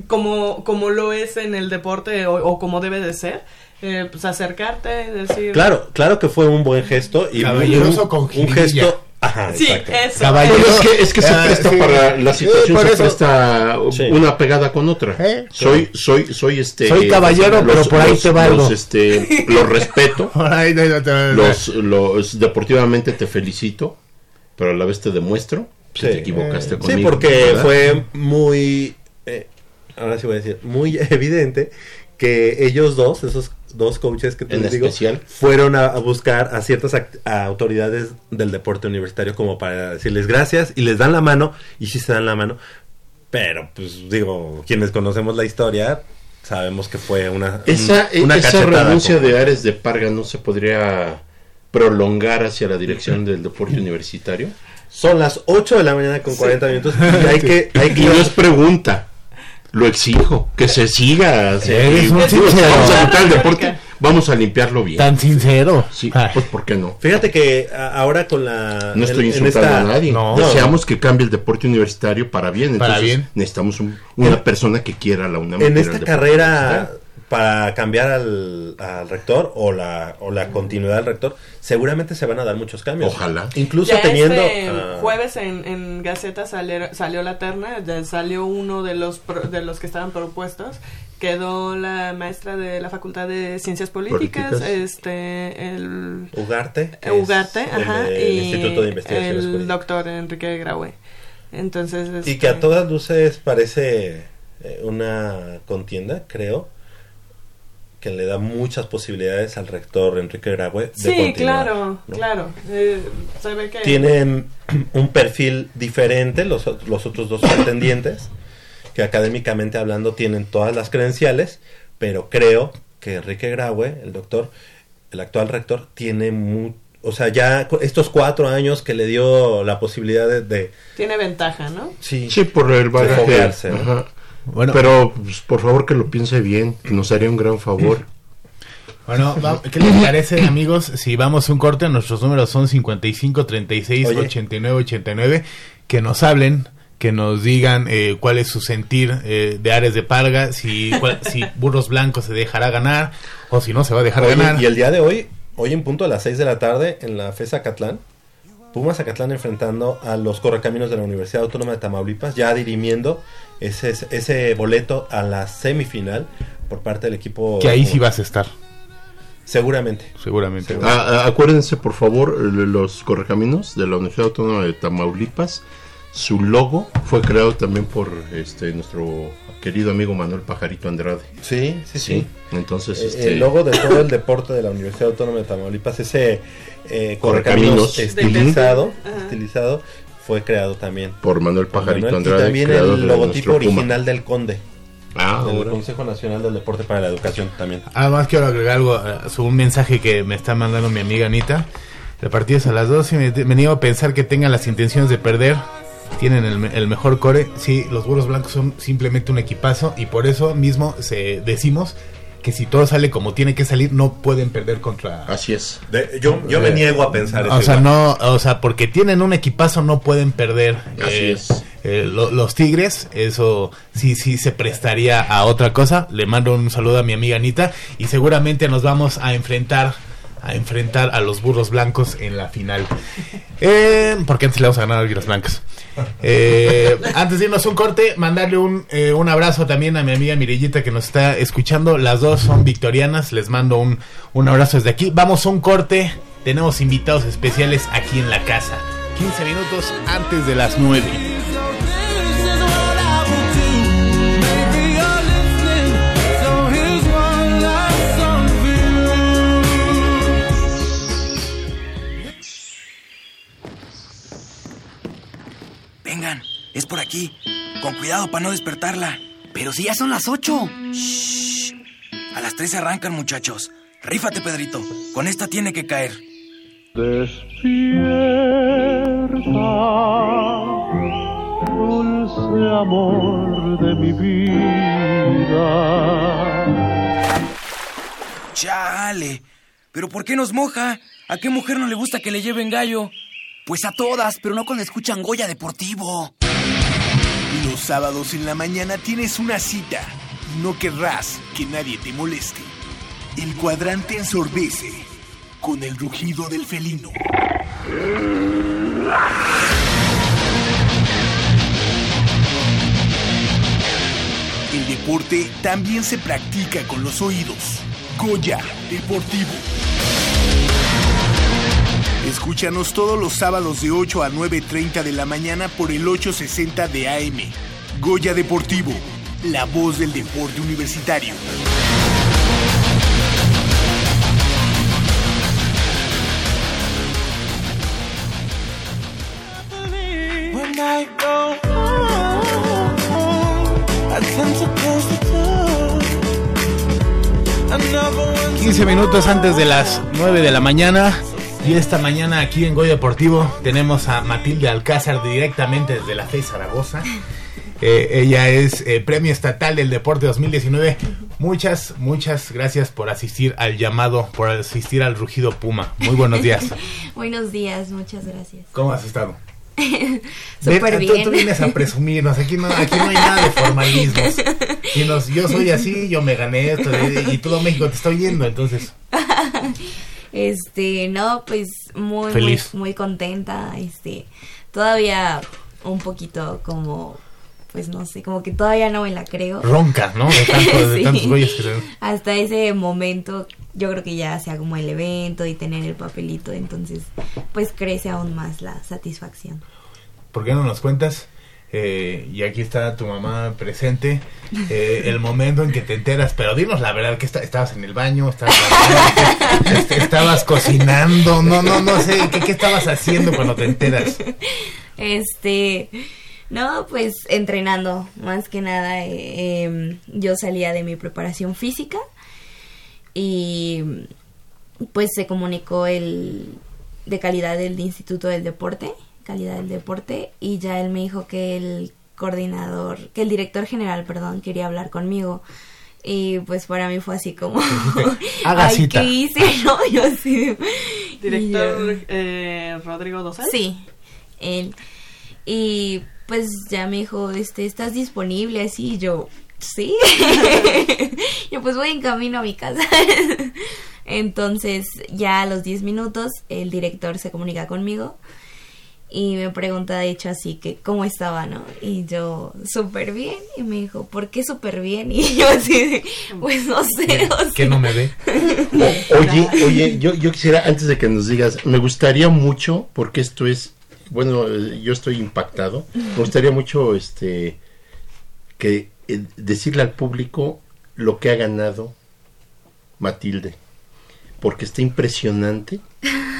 como, como lo es en el deporte o, o como debe de ser, eh, pues acercarte, decir... Claro, claro que fue un buen gesto y un, con un gesto. Ajá, Sí, eso. Caballero. Bueno, es que, es que se Ah, presta sí. para la situación, se presta Sí. una pegada con otra. ¿Eh? Soy, soy, soy este. Soy caballero, pero por ahí te valgo. Los, este, los respeto, Ay, no, no, no, no. los, los, deportivamente te felicito, pero a la vez te demuestro que Sí. te equivocaste Sí, conmigo. porque ¿verdad? fue muy, eh, ahora sí voy a decir, muy evidente que ellos dos, esos dos coaches que te digo, especial. fueron a, a buscar a ciertas a autoridades del deporte universitario como para decirles gracias y les dan la mano y sí se dan la mano, pero pues digo, quienes conocemos la historia sabemos que fue una Esa, un- una esa renuncia como- de Ares de Parga no se podría prolongar hacia la dirección del deporte universitario. Son las 8 de la mañana con 40 minutos y hay que hay Y que no es pregunta, lo exijo, que se siga. Eres un sincero. vamos a el deporte, vamos a limpiarlo bien. Tan sincero. Sí, Ay. pues ¿por qué no? Fíjate que ahora con la No estoy en- en insultando esta- a nadie. no. Deseamos que cambie el deporte universitario para bien. Para Entonces, bien. Necesitamos un- una persona que quiera la UNAM. en esta carrera universitario. Para cambiar al, al rector o la, o la continuidad del rector, seguramente se van a dar muchos cambios. Ojalá. Incluso Ya teniendo... este ah, jueves en, en Gaceta salió, salió la terna, ya salió uno de los pro- de los que estaban propuestos, quedó la maestra de la Facultad de Ciencias Políticas, Políticas. este el Ugarte. Ugarte, el ajá, y Instituto de Investigaciones el doctor Enrique Graue. Entonces, Y este, que a todas luces parece eh, una contienda, creo, que le da muchas posibilidades al rector Enrique Graue de Sí, continuar, claro, ¿no? claro. eh, se ve que tienen un perfil diferente los, los otros dos pretendientes, que académicamente hablando tienen todas las credenciales, pero creo que Enrique Graue, el doctor, el actual rector, tiene mu- o sea, ya estos cuatro años que le dio la posibilidad de, de- tiene ventaja, ¿no? sí, Sí, por el bagaje. ¿no? Bueno, Pero, pues, por favor, que lo piense bien, que nos haría un gran favor. bueno ¿qué les parece, amigos? Si vamos a un corte, nuestros números son 55 36 Oye. 89 89. Que nos hablen, que nos digan eh, cuál es su sentir eh, de Ares de Parga, si, cuál- si Burros Blancos se dejará ganar o si no se va a dejar Oye, ganar. y el día de hoy, hoy en punto a las 6 de la tarde, en la FESA Catlán, Pumas Acatlán enfrentando a los correcaminos de la Universidad Autónoma de Tamaulipas, ya dirimiendo ese, ese boleto a la semifinal por parte del equipo. Que ahí sí vas a estar, Seguramente. seguramente. Ah, ah, acuérdense, por favor, los correcaminos de la Universidad Autónoma de Tamaulipas. Su logo fue creado también por este nuestro querido amigo Manuel Pajarito Andrade. Sí, sí, sí. Entonces, Eh, este, El logo de todo el deporte de la Universidad Autónoma de Tamaulipas, ese eh, Correcaminos. estilizado, estilizado, fue creado también. Por Manuel Pajarito Manuel, Andrade. y también el de logotipo Puma. original del Conde. Ah, del ahora. Consejo Nacional del Deporte para la Educación también. Además quiero agregar algo, eh, un mensaje que me está mandando mi amiga Anita. El partido es a las 12 y me, me niego a pensar que tengan las intenciones de perder. Tienen el, me- el mejor core. Sí, los burros blancos son simplemente un equipazo y por eso mismo se, decimos que si todo sale como tiene que salir, no pueden perder contra... Así es. De- yo, yo me Eh, niego a pensar eso. O sea, igual. no, o sea, porque tienen un equipazo no pueden perder. Así eh, es. eh, lo- los Tigres, eso sí, sí se prestaría a otra cosa. Le mando un saludo a mi amiga Anita y seguramente nos vamos a enfrentar a enfrentar a los burros blancos en la final. Eh, porque antes le vamos a ganar a Águilas Blancas. Eh, antes de irnos un corte, mandarle un, eh, un abrazo también a mi amiga Mirellita que nos está escuchando. Las dos son victorianas. Les mando un, un abrazo desde aquí. Vamos a un corte. Tenemos invitados especiales aquí en la casa. 15 minutos antes de las 9. Es por aquí. Con cuidado para no despertarla. Pero si ya son las ocho. Shh. A las tres se arrancan, muchachos. Rífate, Pedrito. Con esta tiene que caer. dulce amor de mi vida. Chale. ¿Pero por qué nos moja? ¿A qué mujer no le gusta que le lleven gallo? Pues a todas, pero no cuando escuchan Goya Deportivo. Los sábados en la mañana tienes una cita no querrás que nadie te moleste. El cuadrante ensordece con el rugido del felino. El deporte también se practica con los oídos. Goya Deportivo. Escúchanos todos los sábados de 8 a 9.30 de la mañana por el 860 de AM. Goya Deportivo, la voz del deporte universitario. 15 minutos antes de las 9 de la mañana. Y esta mañana aquí en Goya Deportivo tenemos a Matilde Alcázar directamente desde la FE Zaragoza. Eh, ella es eh, Premio Estatal del Deporte 2019. Muchas, muchas gracias por asistir al llamado, por asistir al rugido Puma. Muy buenos días. Buenos días, muchas gracias. ¿Cómo has estado? Súper Ven, tú- bien. Tú, vienes a presumirnos, aquí no, aquí no hay nada de formalismos. Y nos, yo soy así, yo me gané esto, y todo México te está oyendo, entonces. Este, no, pues muy, Feliz. muy, muy contenta. Este, todavía un poquito como, pues no sé, como que todavía no me la creo. Ronca, ¿no? De, tanto- de Sí. tantos güeyes que se Hasta ese momento, yo creo que ya sea como el evento y tener el papelito, entonces, pues crece aún más la satisfacción. ¿Por qué no nos cuentas? Eh, y aquí está tu mamá presente. eh, el momento en que te enteras, pero dinos la verdad, que esta- estabas en el baño, estabas, est- estabas cocinando, no, no, no sé, ¿qué, qué estabas haciendo cuando te enteras? Este, no, pues entrenando, más que nada. eh, em, yo salía de mi preparación física y pues se comunicó el de calidad del Instituto del Deporte, calidad del deporte, y ya él me dijo que el coordinador, que el director general, perdón, quería hablar conmigo. Y pues para mí fue así como, Haga ay, cita. ¿qué hice? No, yo así. Director yo- eh, Rodrigo Dosal. Sí, él. Y pues ya me dijo, este, ¿estás disponible? Así, y yo, sí. yo pues voy en camino a mi casa. Entonces, ya a los 10 minutos, el director se comunica conmigo y me pregunta, de hecho, así que, ¿cómo estaba, no? Y yo, súper bien. Y me dijo, ¿por qué súper bien? Y yo así, pues no sé. o Que sea. no me ve. Oye, oye, yo, yo quisiera, antes de que nos digas, me gustaría mucho, porque esto es, bueno, eh, yo estoy impactado, me gustaría mucho, este, que eh, decirle al público lo que ha ganado Matilde, porque está impresionante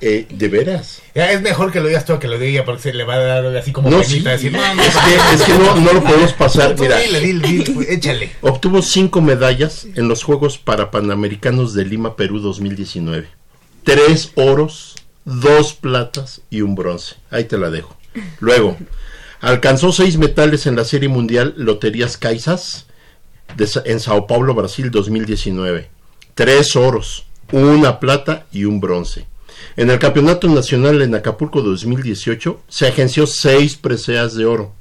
Eh, ¿De veras? Ya, es mejor que lo digas tú a que lo diga porque se le va a dar así como No, sí. decir, no, no, Es que, es que no, no lo podemos pasar. Mira, dile, dile, dile, pues, échale. obtuvo cinco medallas en los Juegos para Panamericanos de Lima, Perú 2019. Tres oros, dos platas y un bronce. Ahí te la dejo. Luego, alcanzó seis metales en la Serie Mundial Loterías Caixas en Sao Paulo, Brasil 2019. Tres oros, una plata y un bronce. En el Campeonato Nacional en Acapulco 2018 se agenció seis preseas de oro.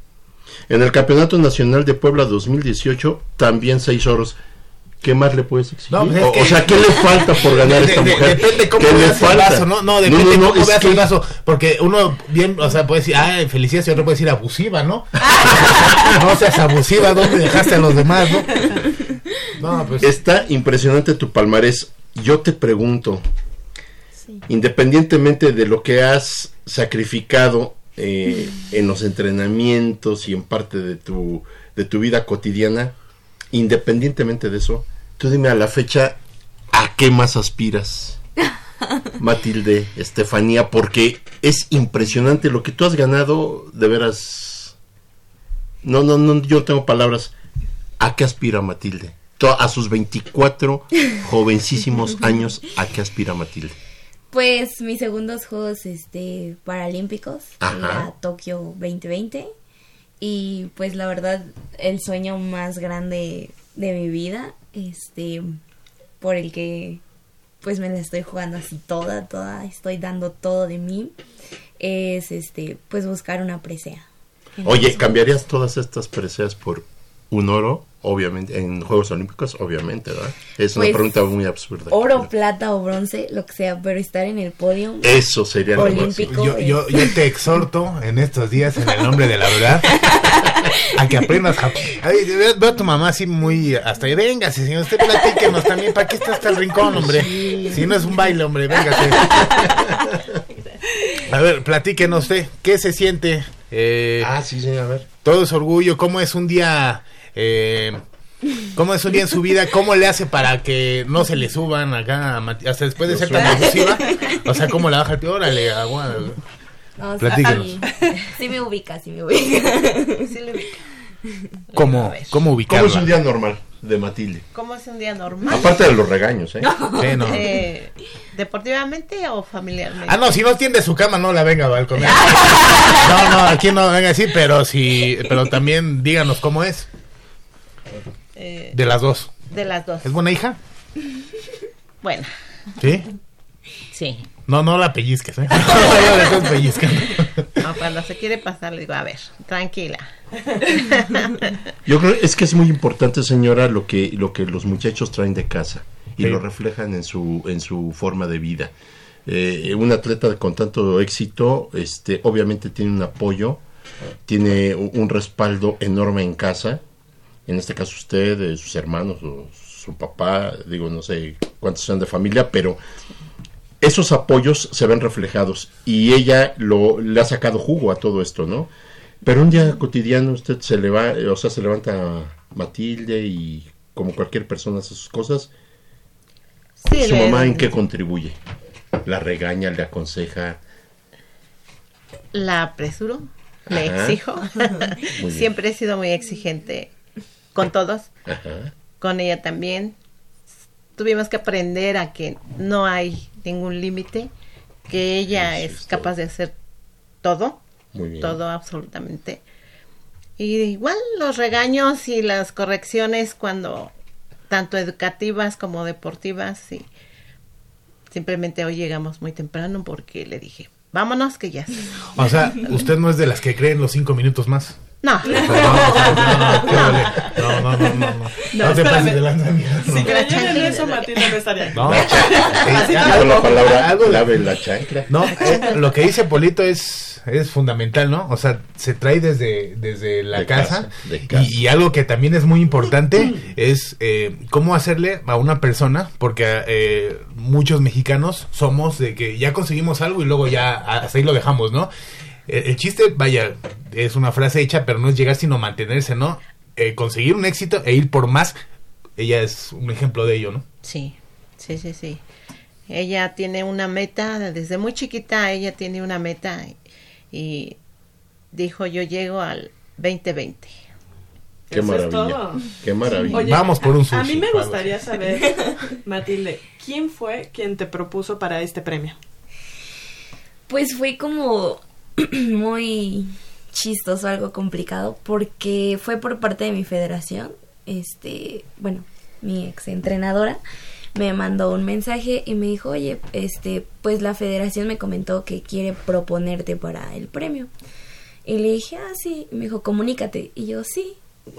En el Campeonato Nacional de Puebla 2018 también seis oros. ¿Qué más le puedes exigir? No, pues es o, que- o sea, ¿qué le falta por ganar De- esta de- mujer? depende cómo ¿Qué le veas el falta? vaso, ¿no? No, depende no, no, cómo veas que- el vaso. Porque uno bien, o sea, puede decir, ah, felicidades, y otro puede decir abusiva, ¿no? no seas abusiva, ¿dónde dejaste a los demás, no? No, pues. Está impresionante tu palmarés. Yo te pregunto, independientemente de lo que has sacrificado eh, en los entrenamientos y en parte de tu, de tu vida cotidiana, independientemente de eso, tú dime a la fecha, ¿a qué más aspiras? Matilde, Estefanía, porque es impresionante lo que tú has ganado, de veras. No, no, no, yo no tengo palabras. ¿A qué aspira Matilde? A sus 24 jovencísimos años, ¿a qué aspira Matilde? Pues mis segundos Juegos este, Paralímpicos, a Tokio 2020. Y pues la verdad, el sueño más grande de mi vida, este, por el que pues me la estoy jugando así toda, toda, estoy dando todo de mí, es este, pues buscar una presea. Oye, ¿cambiarías todas estas preseas por un oro? Obviamente, en Juegos Olímpicos, obviamente, ¿verdad? Es una Pues, pregunta muy absurda. Oro, plata o bronce, lo que sea, pero estar en el podio. Eso sería lo Olímpico. Yo, yo, yo te exhorto en estos días, en el nombre de la verdad, a que aprendas japonés. Ay, Veo, a tu mamá así muy hasta ahí. Véngase, señor, usted platíquenos también. ¿Para qué está hasta el rincón, hombre? Si no es un baile, hombre, véngase. A ver, platíquenos usted. ¿Qué se siente? Eh, Ah, sí, sí, a ver. todo es orgullo. ¿Cómo es un día? Eh, ¿Cómo es un día en su vida? ¿Cómo le hace para que no se le suban acá hasta después de ser tan abusiva? O sea, ¿cómo la baja el pie? Órale, agua. No, sí, Platíquenos. sí, sí me ubica, sí me ubica. Sí le ubica. ¿Cómo, cómo ¿Cómo ubicarla? es un día normal de Matilde? ¿Cómo es un día normal? Aparte de los regaños, ¿eh? Sí, no. Eh, ¿Deportivamente o familiarmente? Ah, no, si no tiende su cama, no la venga a balconear. No, no, aquí no venga así, pero sí, pero también díganos cómo es. Eh, De las dos. de las dos. ¿Es buena hija? Bueno, ¿Sí? sí. No, no la pellizques, ¿eh? No la estés pellizcando. No, cuando se quiere pasar, le digo, a ver, tranquila. Yo creo es que es muy importante, señora, lo que lo que los muchachos traen de casa y Sí. lo reflejan en su en su forma de vida. Eh, un atleta con tanto éxito, este, obviamente tiene un apoyo, tiene un respaldo enorme en casa. En este caso usted, eh, sus hermanos o su papá, digo, no sé cuántos sean de familia, pero esos apoyos se ven reflejados y ella lo le ha sacado jugo a todo esto, ¿no? Pero un día cotidiano usted se le va, o sea, se levanta Matilde y como cualquier persona hace sus cosas. Sí, ¿Su mamá en qué contribuye? La regaña, le aconseja. La apresuro, le exijo. Siempre he sido muy exigente con todos, Ajá. con ella también. Tuvimos que aprender a que no hay ningún límite, que ella Eso es es capaz de hacer todo, Muy bien. todo absolutamente. Y igual los regaños y las correcciones cuando tanto educativas como deportivas y simplemente hoy llegamos muy temprano porque le dije, vámonos que ya. O sea, usted no es de las que creen los cinco minutos más. No, No, no, no, no, no, no, no, no. No te pases de lanza. Si creyera en eso, Matilde no estaría aquí. No. Con Eh, la palabra algo- la chancla. No, eh, lo que dice Polito es, es fundamental, ¿no? O sea, se trae desde, desde la De casa. casa, de casa. Y, y algo que también es muy importante es eh, cómo hacerle a una persona, porque eh, muchos mexicanos somos de que ya conseguimos algo y luego ya hasta ahí lo dejamos, ¿no? El, el chiste, vaya, es una frase hecha, pero no es llegar sino mantenerse, ¿no? Eh, conseguir un éxito e ir por más. Ella es un ejemplo de ello, ¿no? Sí, sí, sí, sí. Ella tiene una meta, desde muy chiquita ella tiene una meta y, dijo yo llego al 2020. Qué Eso es maravilla. todo. Qué maravilla. Oye, Vamos por un a- A sushi. mí me gustaría saber, Matilde, ¿quién fue quien te propuso para este premio? Pues fue como muy chistoso, algo complicado, porque fue por parte de mi federación. Este, bueno, mi ex entrenadora me mandó un mensaje y me dijo, oye, este, pues la federación me comentó que quiere proponerte para el premio. Y le dije, ah, sí. Y me dijo, comunícate. Y yo, sí.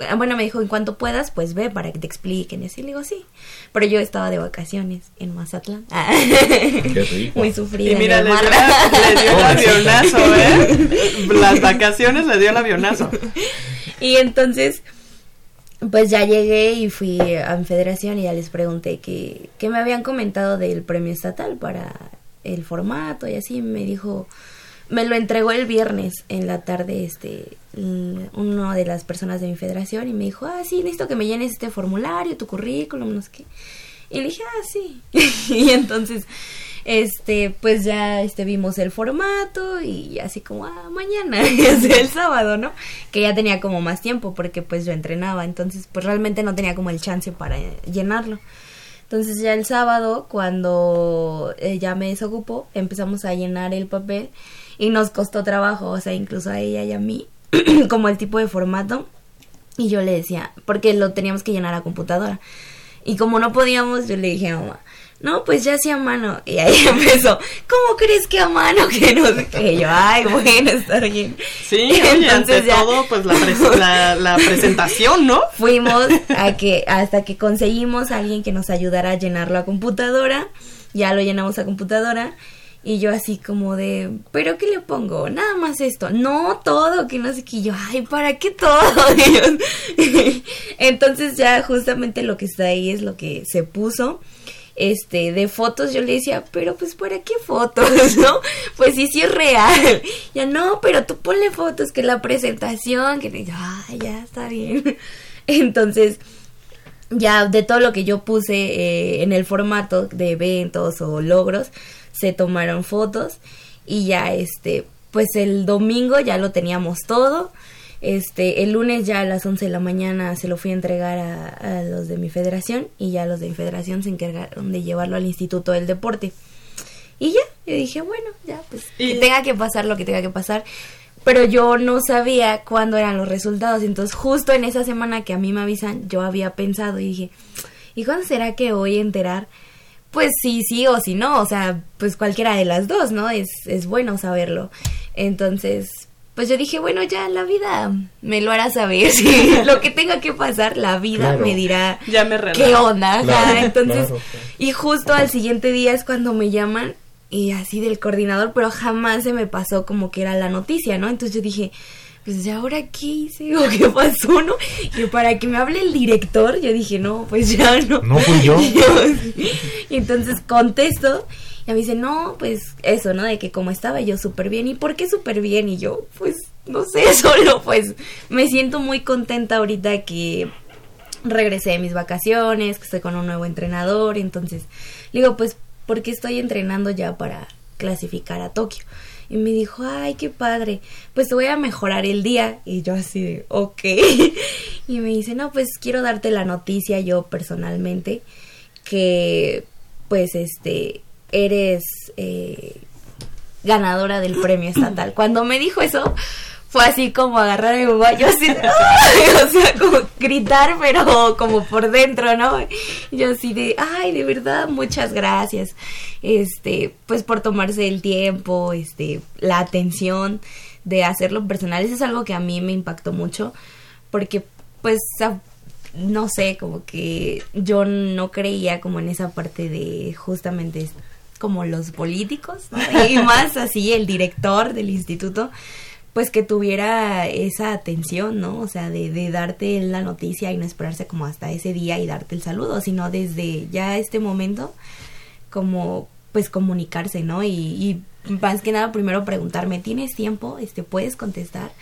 Ah, Bueno, me dijo, en cuanto puedas, pues ve para que te expliquen. Y así le digo, sí. Pero yo estaba de vacaciones en Mazatlán. Ah. Qué rico. Muy sufrida. Y mira, dio, le dio el avionazo, ¿eh? Las vacaciones le dio el avionazo. Y entonces, pues ya llegué y fui a mi federación y ya les pregunté que, que me habían comentado del premio estatal para el formato y así me dijo, me lo entregó el viernes en la tarde este l- uno de las personas de mi federación y me dijo, ah, sí, necesito que me llenes este formulario, tu currículum, no sé qué. Y le dije, ah, sí. y entonces, este, pues ya este, vimos el formato y así como, ah, mañana, el sábado, ¿no? Que ya tenía como más tiempo porque pues yo entrenaba, entonces pues realmente no tenía como el chance para llenarlo. Entonces ya el sábado, cuando eh, ya me desocupó, empezamos a llenar el papel y nos costó trabajo, o sea, incluso a ella y a mí, como el tipo de formato. Y yo le decía, porque lo teníamos que llenar a computadora. Y como no podíamos, yo le dije a mamá, no, pues ya sí a mano. Y ahí empezó, ¿cómo crees que a mano? Que no sé qué. Y yo, ay, bueno, está bien. Sí, Y oye, ante todo, pues la, pres- la, la presentación, ¿no? Fuimos a que, hasta que conseguimos a alguien que nos ayudara a llenarlo a computadora. Ya lo llenamos a computadora. Y yo así como de, ¿pero qué le pongo? Nada más esto. No, todo, que no sé qué. Y yo, ay, ¿para qué todo? Entonces ya justamente lo que está ahí es lo que se puso. Este, de fotos yo le decía, pero pues ¿para qué fotos? ¿No? Pues sí, sí es real. Ya no, pero tú ponle fotos, que la presentación, que le- ay, ya está bien. Entonces, ya de todo lo que yo puse eh, en el formato de eventos o logros, se tomaron fotos y ya este, pues el domingo ya lo teníamos todo. Este, el lunes ya a las 11 de la mañana se lo fui a entregar a, a los de mi federación y ya los de mi federación se encargaron de llevarlo al Instituto del Deporte. Y ya, yo dije, bueno, ya, pues que tenga que pasar lo que tenga que pasar. Pero yo no sabía cuándo eran los resultados. Entonces, justo en esa semana que a mí me avisan, yo había pensado y dije, ¿y cuándo será que voy a enterar? Pues sí, sí o sí no. O sea, pues cualquiera de las dos, ¿no? Es, es bueno saberlo. Entonces, pues yo dije, bueno, ya la vida me lo hará saber. Sí, lo que tenga que pasar, la vida Claro. me dirá Ya me relajo. qué onda. Claro, Entonces, claro, y justo al siguiente día es cuando me llaman y así del coordinador, pero jamás se me pasó como que era la noticia, ¿no? Entonces yo dije, pues ahora qué hice o qué pasó, ¿no? Y para que me hable el director, yo dije, no, pues ya no. No fui yo. y entonces contesto y me dice, no, pues eso, ¿no? De que como estaba yo súper bien. ¿Y por qué súper bien? Y yo, pues, no sé, solo pues me siento muy contenta ahorita que regresé de mis vacaciones, que estoy con un nuevo entrenador, entonces le digo, pues, porque estoy entrenando ya para clasificar a Tokio. Y me dijo, ay, qué padre, pues te voy a mejorar el día. Y yo así de, ok. y me dice, no, pues quiero darte la noticia yo personalmente, que pues este, eres eh, ganadora del premio estatal. Cuando me dijo eso, fue así como agarrar a mi yo así, o sea, como gritar, pero como por dentro, ¿no? Yo así de, ay, de verdad, muchas gracias, este, pues por tomarse el tiempo, este, la atención de hacerlo personal, eso es algo que a mí me impactó mucho, porque, pues, no sé, como que yo no creía como en esa parte de justamente como los políticos, y más así el director del instituto, pues que tuviera esa atención, ¿no? O sea, de, de darte la noticia y no esperarse como hasta ese día y darte el saludo, sino desde ya este momento, como pues comunicarse, ¿no? Y, y más que nada primero preguntarme, ¿tienes tiempo? Este, ¿puedes contestar?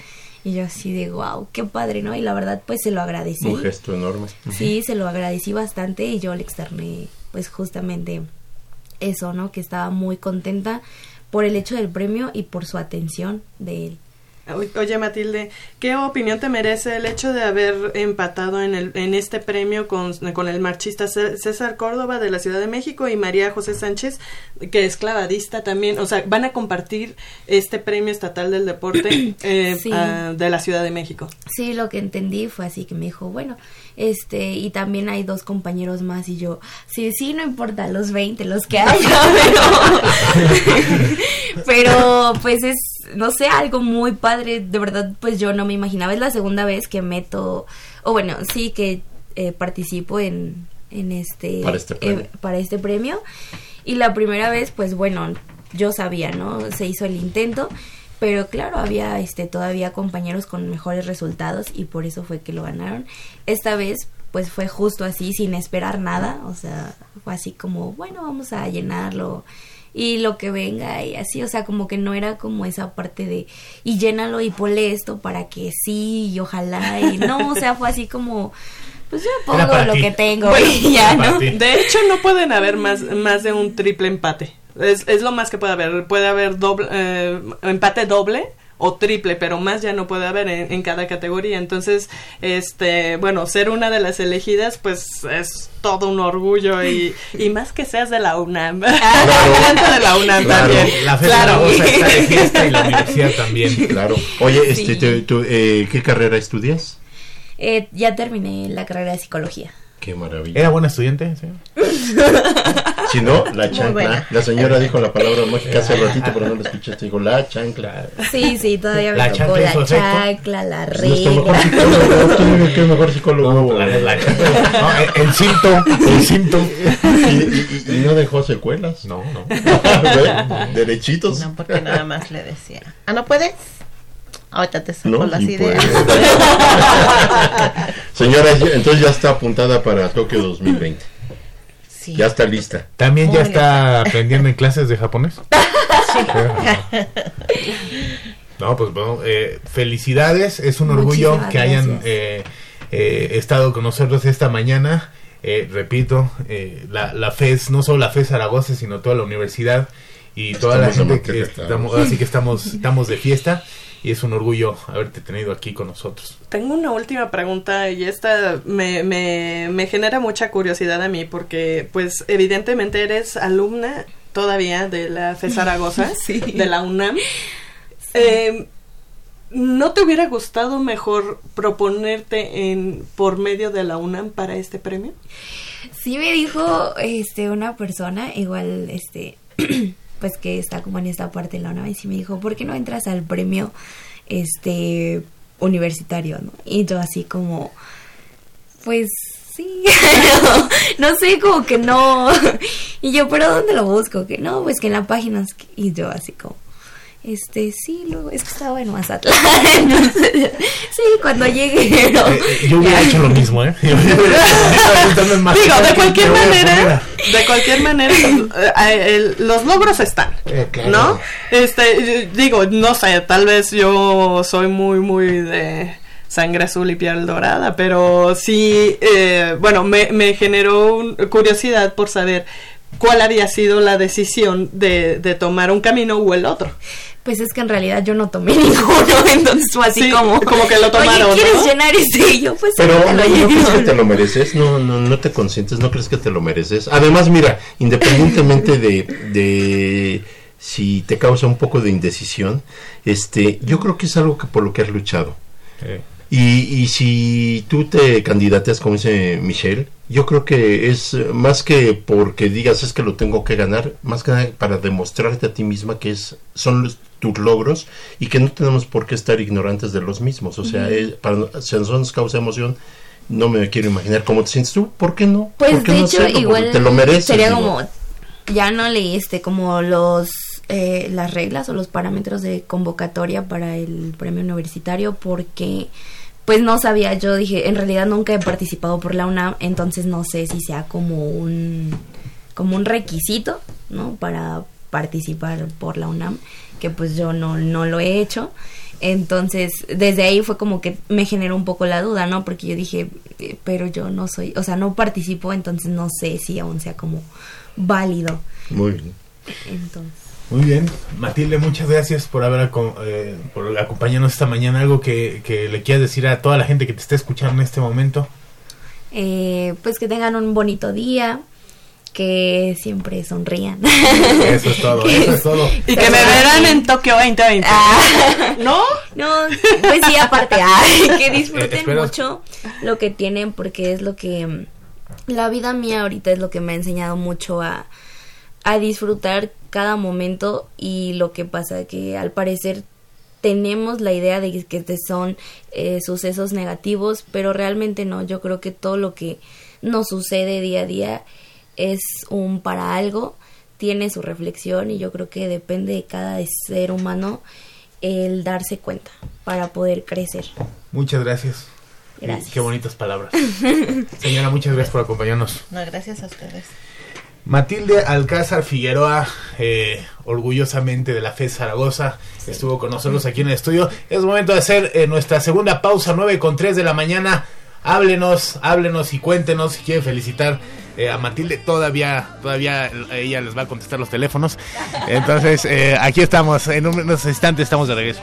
Y yo así de, wow, qué padre, ¿no? Y la verdad, pues se lo agradecí. Un gesto enorme. Sí, se lo agradecí bastante y yo le externé, pues justamente eso, ¿no? Que estaba muy contenta por el hecho del premio y por su atención de él. Oye Matilde, ¿qué opinión te merece el hecho de haber empatado en, el, en este premio con, con el marchista Cé- César Córdoba de la Ciudad de México y María José Sánchez, que es clavadista también? O sea, van a compartir este premio estatal del deporte eh, Sí. de la Ciudad de México. Sí, lo que entendí fue así que me dijo, bueno, este, y también hay dos compañeros más y yo, sí, sí, no importa, los 20, los que haya, pero, pero pues es, no sé, algo muy padre, de verdad, pues yo no me imaginaba, es la segunda vez que meto, o bueno, sí que eh, participo en, en este, Para este premio. eh, para este premio, y la primera vez, pues bueno, yo sabía, ¿no? Se hizo el intento, pero claro, había este todavía compañeros con mejores resultados y por eso fue que lo ganaron. Esta vez pues fue justo así, sin esperar nada, o sea, fue así como, bueno, vamos a llenarlo y lo que venga y así, o sea, como que no era como esa parte de y llénalo y ponle esto para que sí y ojalá y no, o sea, fue así como pues yo pongo lo ti. que tengo Bueno, y ya, ¿no? De hecho, no pueden haber más, más de un triple empate. Es, es lo más que puede haber. Puede haber doble, eh, empate doble o triple, pero más ya no puede haber en, en cada categoría. Entonces, este, bueno, ser una de las elegidas, pues es todo un orgullo y, y más que seas de la UNAM. Encanta de la UNAM Claro, también. la FES claro. Está de fiesta y la universidad también. Claro. Oye, este, Sí. te- tú, eh, ¿qué carrera estudias? Eh, ya terminé la carrera de psicología. Qué maravilla. ¿Era buena estudiante? Sí. Si no, la chancla. La señora dijo la palabra mágica hace ratito, pero no la escuchaste. Dijo la chancla. Sí, sí, todavía me La tocó chancla la efecto. chancla, la Es nuestro mejor regla. psicólogo. Tú dime qué mejor psicólogo. la- la- no, el cinto, el cinto. ¿Y, y- y no dejó secuelas? No, no. Derechitos. No, porque nada más le decía. ¿Ah, no puedes? Ahorita te saco No, las sí ideas. puede. Señora, entonces ya está apuntada para Tokio 2020. Sí. Ya está lista. ¿También ya está aprendiendo en clases de japonés? No, pues bueno, eh, felicidades. Es un orgullo Muchísimas que hayan eh, eh, estado con nosotros esta mañana. Eh, repito, eh, la, la FES, no solo la FES Zaragoza, sino toda la universidad y toda la Estamos gente que estamos, así que estamos, estamos de fiesta y es un orgullo haberte tenido aquí con nosotros. Tengo una última pregunta y esta me, me, me genera mucha curiosidad a mí porque pues evidentemente eres alumna todavía de la FE Zaragoza, Sí. de la UNAM. Eh, ¿No te hubiera gustado mejor proponerte en por medio de la UNAM para este premio? Sí me dijo este una persona, igual este pues que está como en esta parte de la UNAM y me dijo, "¿Por qué no entras al premio este universitario?", ¿no? Y yo así como pues sí. no sé, como que no. Y yo, "¿Pero dónde lo busco?" Que no, pues que en la página y yo así como este, sí, luego, es que estaba en Mazatlán. entonces, sí, cuando llegue. no. Eh, eh, yo hubiera Ya. hecho lo mismo, ¿eh? Yo hubiera estado en Mazatlán, Digo, de ¿qué cualquier voy a manera, de cualquier manera, eh, eh, los logros están, Eh, claro. ¿no? Este, yo- digo, no sé, tal vez yo soy muy, muy de sangre azul y piel dorada, pero sí, eh, bueno, me, me generó un- curiosidad por saber cuál había sido la decisión de, de tomar un camino o el otro. Pues es que en realidad yo no tomé ninguno, entonces fue así Sí, como. como que lo tomaron, Oye, ¿quieres ¿no? llenar ese? Y yo, pues Pero ¿no, lo no lleno. crees que te lo mereces? No, no, no te consientes, no crees que te lo mereces. Además, mira, independientemente de, de si te causa un poco de indecisión, este, yo creo que es algo que por lo que has luchado. Eh, Y, y si tú te candidateas, como dice Michelle, yo creo que es más que porque digas es que lo tengo que ganar, más que nada para demostrarte a ti misma que es son los- tus logros y que no tenemos por qué estar ignorantes de los mismos. O sea, Ujú. eh, para si a nosotros nos causa emoción, no me quiero imaginar cómo te sientes tú. ¿Por qué no? Pues ¿Por qué de no hecho, igual te lo mereces. sería digo. como. Ya no leíste como los. eh, las reglas o los parámetros de convocatoria para el premio universitario porque pues no sabía yo dije en realidad nunca he participado por la UNAM entonces no sé si sea como un como un requisito no para participar por la UNAM que pues yo no no lo he hecho Entonces, desde ahí fue como que me generó un poco la duda, ¿no? Porque yo dije, eh, pero yo no soy, o sea, no participo, entonces no sé si aún sea como válido. Muy bien. Entonces, Muy bien. Matilde, muchas gracias por haber aco- eh, por acompañarnos esta mañana. Algo que, que le quieras decir a toda la gente que te está escuchando en este momento. eh, pues que tengan un bonito día, que siempre sonrían. Eso es todo, eso es todo. Y que me verán en Tokio 2020. ¿No? No, pues sí, aparte, ay, que Eh, disfruten mucho lo que tienen porque es lo que la vida mía ahorita es lo que me ha enseñado mucho a, a disfrutar cada momento y lo que pasa que al parecer tenemos la idea de que te son eh, sucesos negativos, pero realmente no, yo creo que todo lo que nos sucede día a día es un para algo, tiene su reflexión y yo creo que depende de cada ser humano el darse cuenta para poder crecer. Muchas gracias. Gracias. Qué bonitas palabras. Señora, muchas gracias por acompañarnos. No, gracias a ustedes. Matilde Alcázar Figueroa, eh, orgullosamente de la FE Zaragoza, estuvo con nosotros aquí en el estudio. Es momento de hacer eh, nuestra segunda pausa, 9 con 3 de la mañana. Háblenos, háblenos y cuéntenos si quiere felicitar eh, a Matilde. Todavía, todavía ella les va a contestar los teléfonos. Entonces, eh, aquí estamos, en unos instantes estamos de regreso.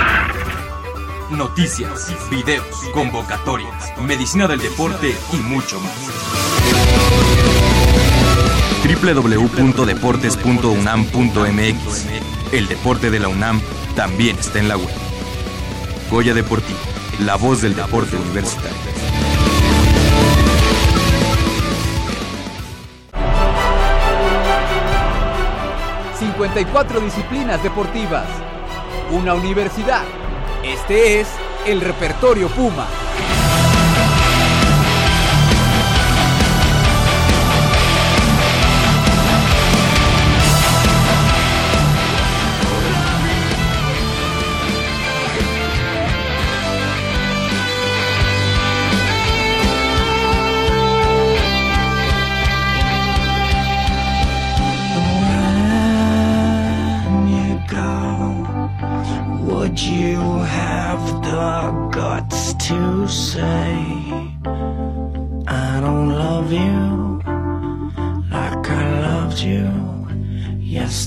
Noticias, videos, convocatorias, medicina del deporte y mucho más. www.deportes.unam.mx El deporte de la UNAM también está en la web. Goya Deportivo, la voz del deporte universitario. ...54 disciplinas deportivas... ...una universidad... ...este es el repertorio Puma...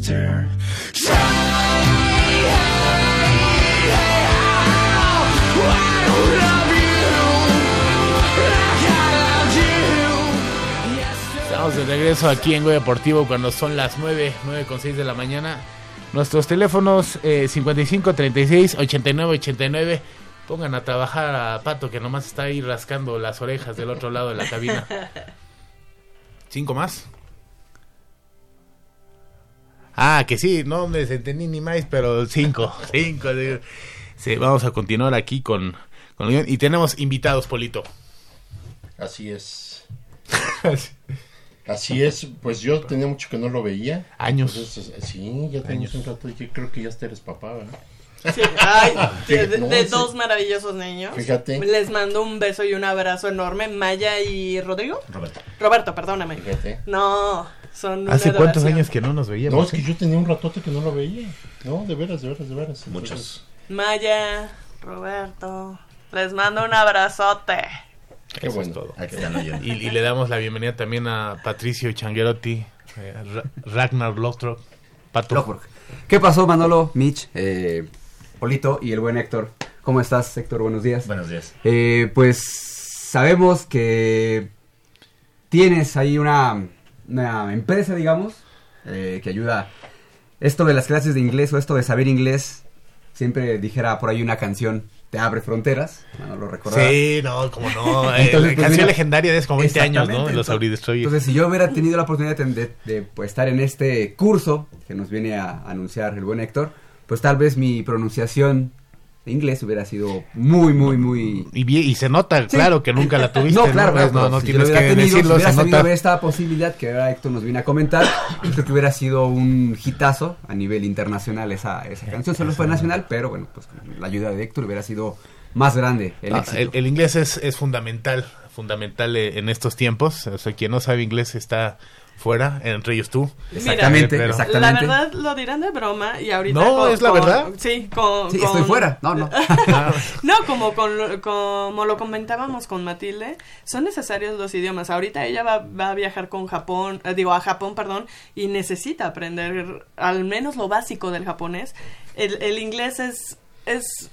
yesterday? Estamos de regreso aquí en Goya Deportivo cuando son las 9, 9 con 6 de la mañana. Nuestros teléfonos eh, 55 36 89 89. Pongan a trabajar a Pato que nomás está ahí rascando las orejas del otro lado de la cabina. ¿Cinco más? Ah, que sí, no me entendí ni más, pero cinco, cinco. Sí, vamos a continuar aquí con, con y tenemos invitados, Polito. Así es. Así es, pues yo tenía mucho que no lo veía. Años. Entonces, sí, ya tenemos un rato. Yo creo que ya hasta eres papá, ¿verdad? Sí, ay, de, dos maravillosos niños. Fíjate. Les mando un beso y un abrazo enorme. Maya y Rodrigo. Roberto. Roberto, perdóname. Fíjate. No, son una ¿Hace cuántos adoración. años que no nos veíamos? No, es que yo tenía un ratote que no lo veía. No, de veras, de veras, de veras. Muchos. Maya, Roberto. Les mando un abrazote. Qué Eso bueno. es todo. Aquí están oyendo. Y, y le damos la bienvenida también a Patricio Changuerotti, eh, Ra- Ragnar. Lothbrok. ¿Qué pasó, Manolo, Mitch, eh, Polito y el buen Héctor? ¿Cómo estás, Héctor? Buenos días. Buenos días. Eh, pues sabemos que tienes ahí una, una empresa, digamos, eh, que ayuda esto de las clases de inglés o esto de saber inglés, siempre dijera por ahí una canción, te abre fronteras, no lo recordarás. Sí, no, como no. eh, Entonces, la pues, canción mira, legendaria de hace como 20 años, ¿no? En los entonces- Auridestroyers. Entonces, si yo hubiera tenido la oportunidad de, de- de, pues, estar en este curso que nos viene a anunciar el buen Héctor, pues tal vez mi pronunciación de inglés hubiera sido muy, muy, muy... Y, y se nota, Sí. claro, que nunca la tuviste. No, claro, Pues, claro, no, no si tienes que tenido, decirlo, si hubiera se nota. esta posibilidad que ahora Héctor nos viene a comentar, creo que hubiera sido un hitazo a nivel internacional esa, esa canción. Solo fue nacional, pero bueno, pues con la ayuda de Héctor hubiera sido más grande el Ah, éxito. el, el inglés es, es fundamental, fundamental eh, en estos tiempos. O sea, quien no sabe inglés está fuera, entre ellos tú. Exactamente, Pero- La verdad lo dirán de broma y ahorita No, con- es la con- verdad. Sí, con, Sí, con- estoy fuera. No, no. No, como, con lo- como lo comentábamos con Matilde, son necesarios los idiomas. Ahorita ella va, va a viajar con Japón, eh, digo a Japón, perdón, y necesita aprender al menos lo básico del japonés. El, el inglés es, es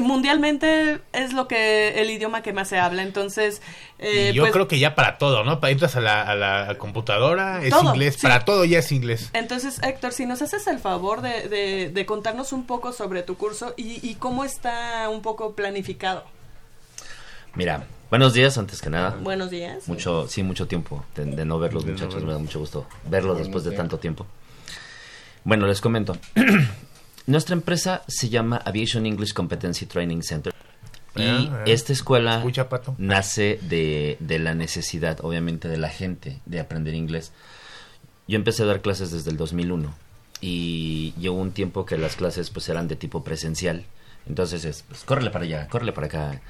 mundialmente es lo que el idioma que más se habla. Entonces, eh, yo pues, creo que ya para todo, ¿no? Para entras a la, a la computadora, es Todo, inglés. sí. Para todo ya es inglés. Entonces, Héctor, si nos haces el favor de, de- de contarnos un poco sobre tu curso y, y cómo está un poco planificado. Mira, buenos días antes que nada. Buenos días. Mucho, sí, mucho tiempo de, de no ver los De no muchachos, verlos. me da mucho gusto verlos después de tanto tiempo. Bueno, les comento. Nuestra empresa se llama Aviation English Competency Training Center. Y Ah, ah. esta escuela Escucha, nace de, de la necesidad, obviamente, de la gente de aprender inglés. Yo empecé a dar clases desde el 2001 y llegó un tiempo que las clases pues eran de tipo presencial. Entonces es, pues, córrele para allá, córrele para acá.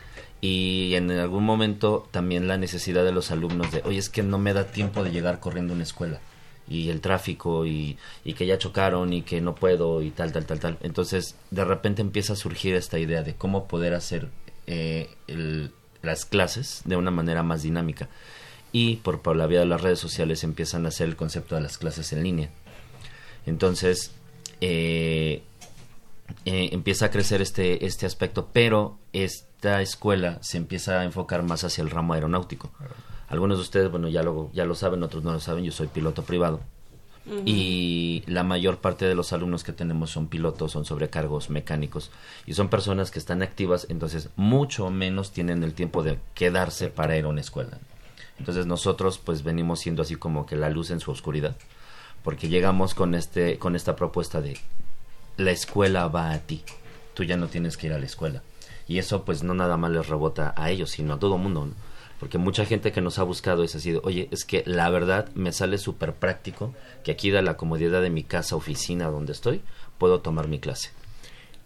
Y en algún momento también la necesidad de los alumnos de, oye, es que no me da tiempo de llegar corriendo a una escuela. Y el tráfico y, y que ya chocaron y que no puedo y tal, tal, tal, tal. Entonces de repente empieza a surgir esta idea de cómo poder hacer eh, las clases de una manera más dinámica. Y por, por la vía de las redes sociales empiezan a hacer el concepto de las clases en línea. Entonces, eh, eh, empieza a crecer este, este aspecto, pero esta escuela se empieza a enfocar más hacia el ramo aeronáutico. Algunos de ustedes, bueno, ya lo, ya lo saben, otros no lo saben, yo soy piloto privado. Y la mayor parte de los alumnos que tenemos son pilotos, son sobrecargos mecánicos y son personas que están activas, entonces mucho menos tienen el tiempo de quedarse para ir a una escuela. Entonces nosotros pues venimos siendo así como que la luz en su oscuridad, porque llegamos con este con esta propuesta de la escuela va a ti. Tú ya no tienes que ir a la escuela. Y eso pues no nada más les rebota a ellos, sino a todo mundo, ¿no? Porque mucha gente que nos ha buscado es así de, oye, es que la verdad me sale súper práctico que aquí de la comodidad de mi casa, oficina donde estoy, puedo tomar mi clase.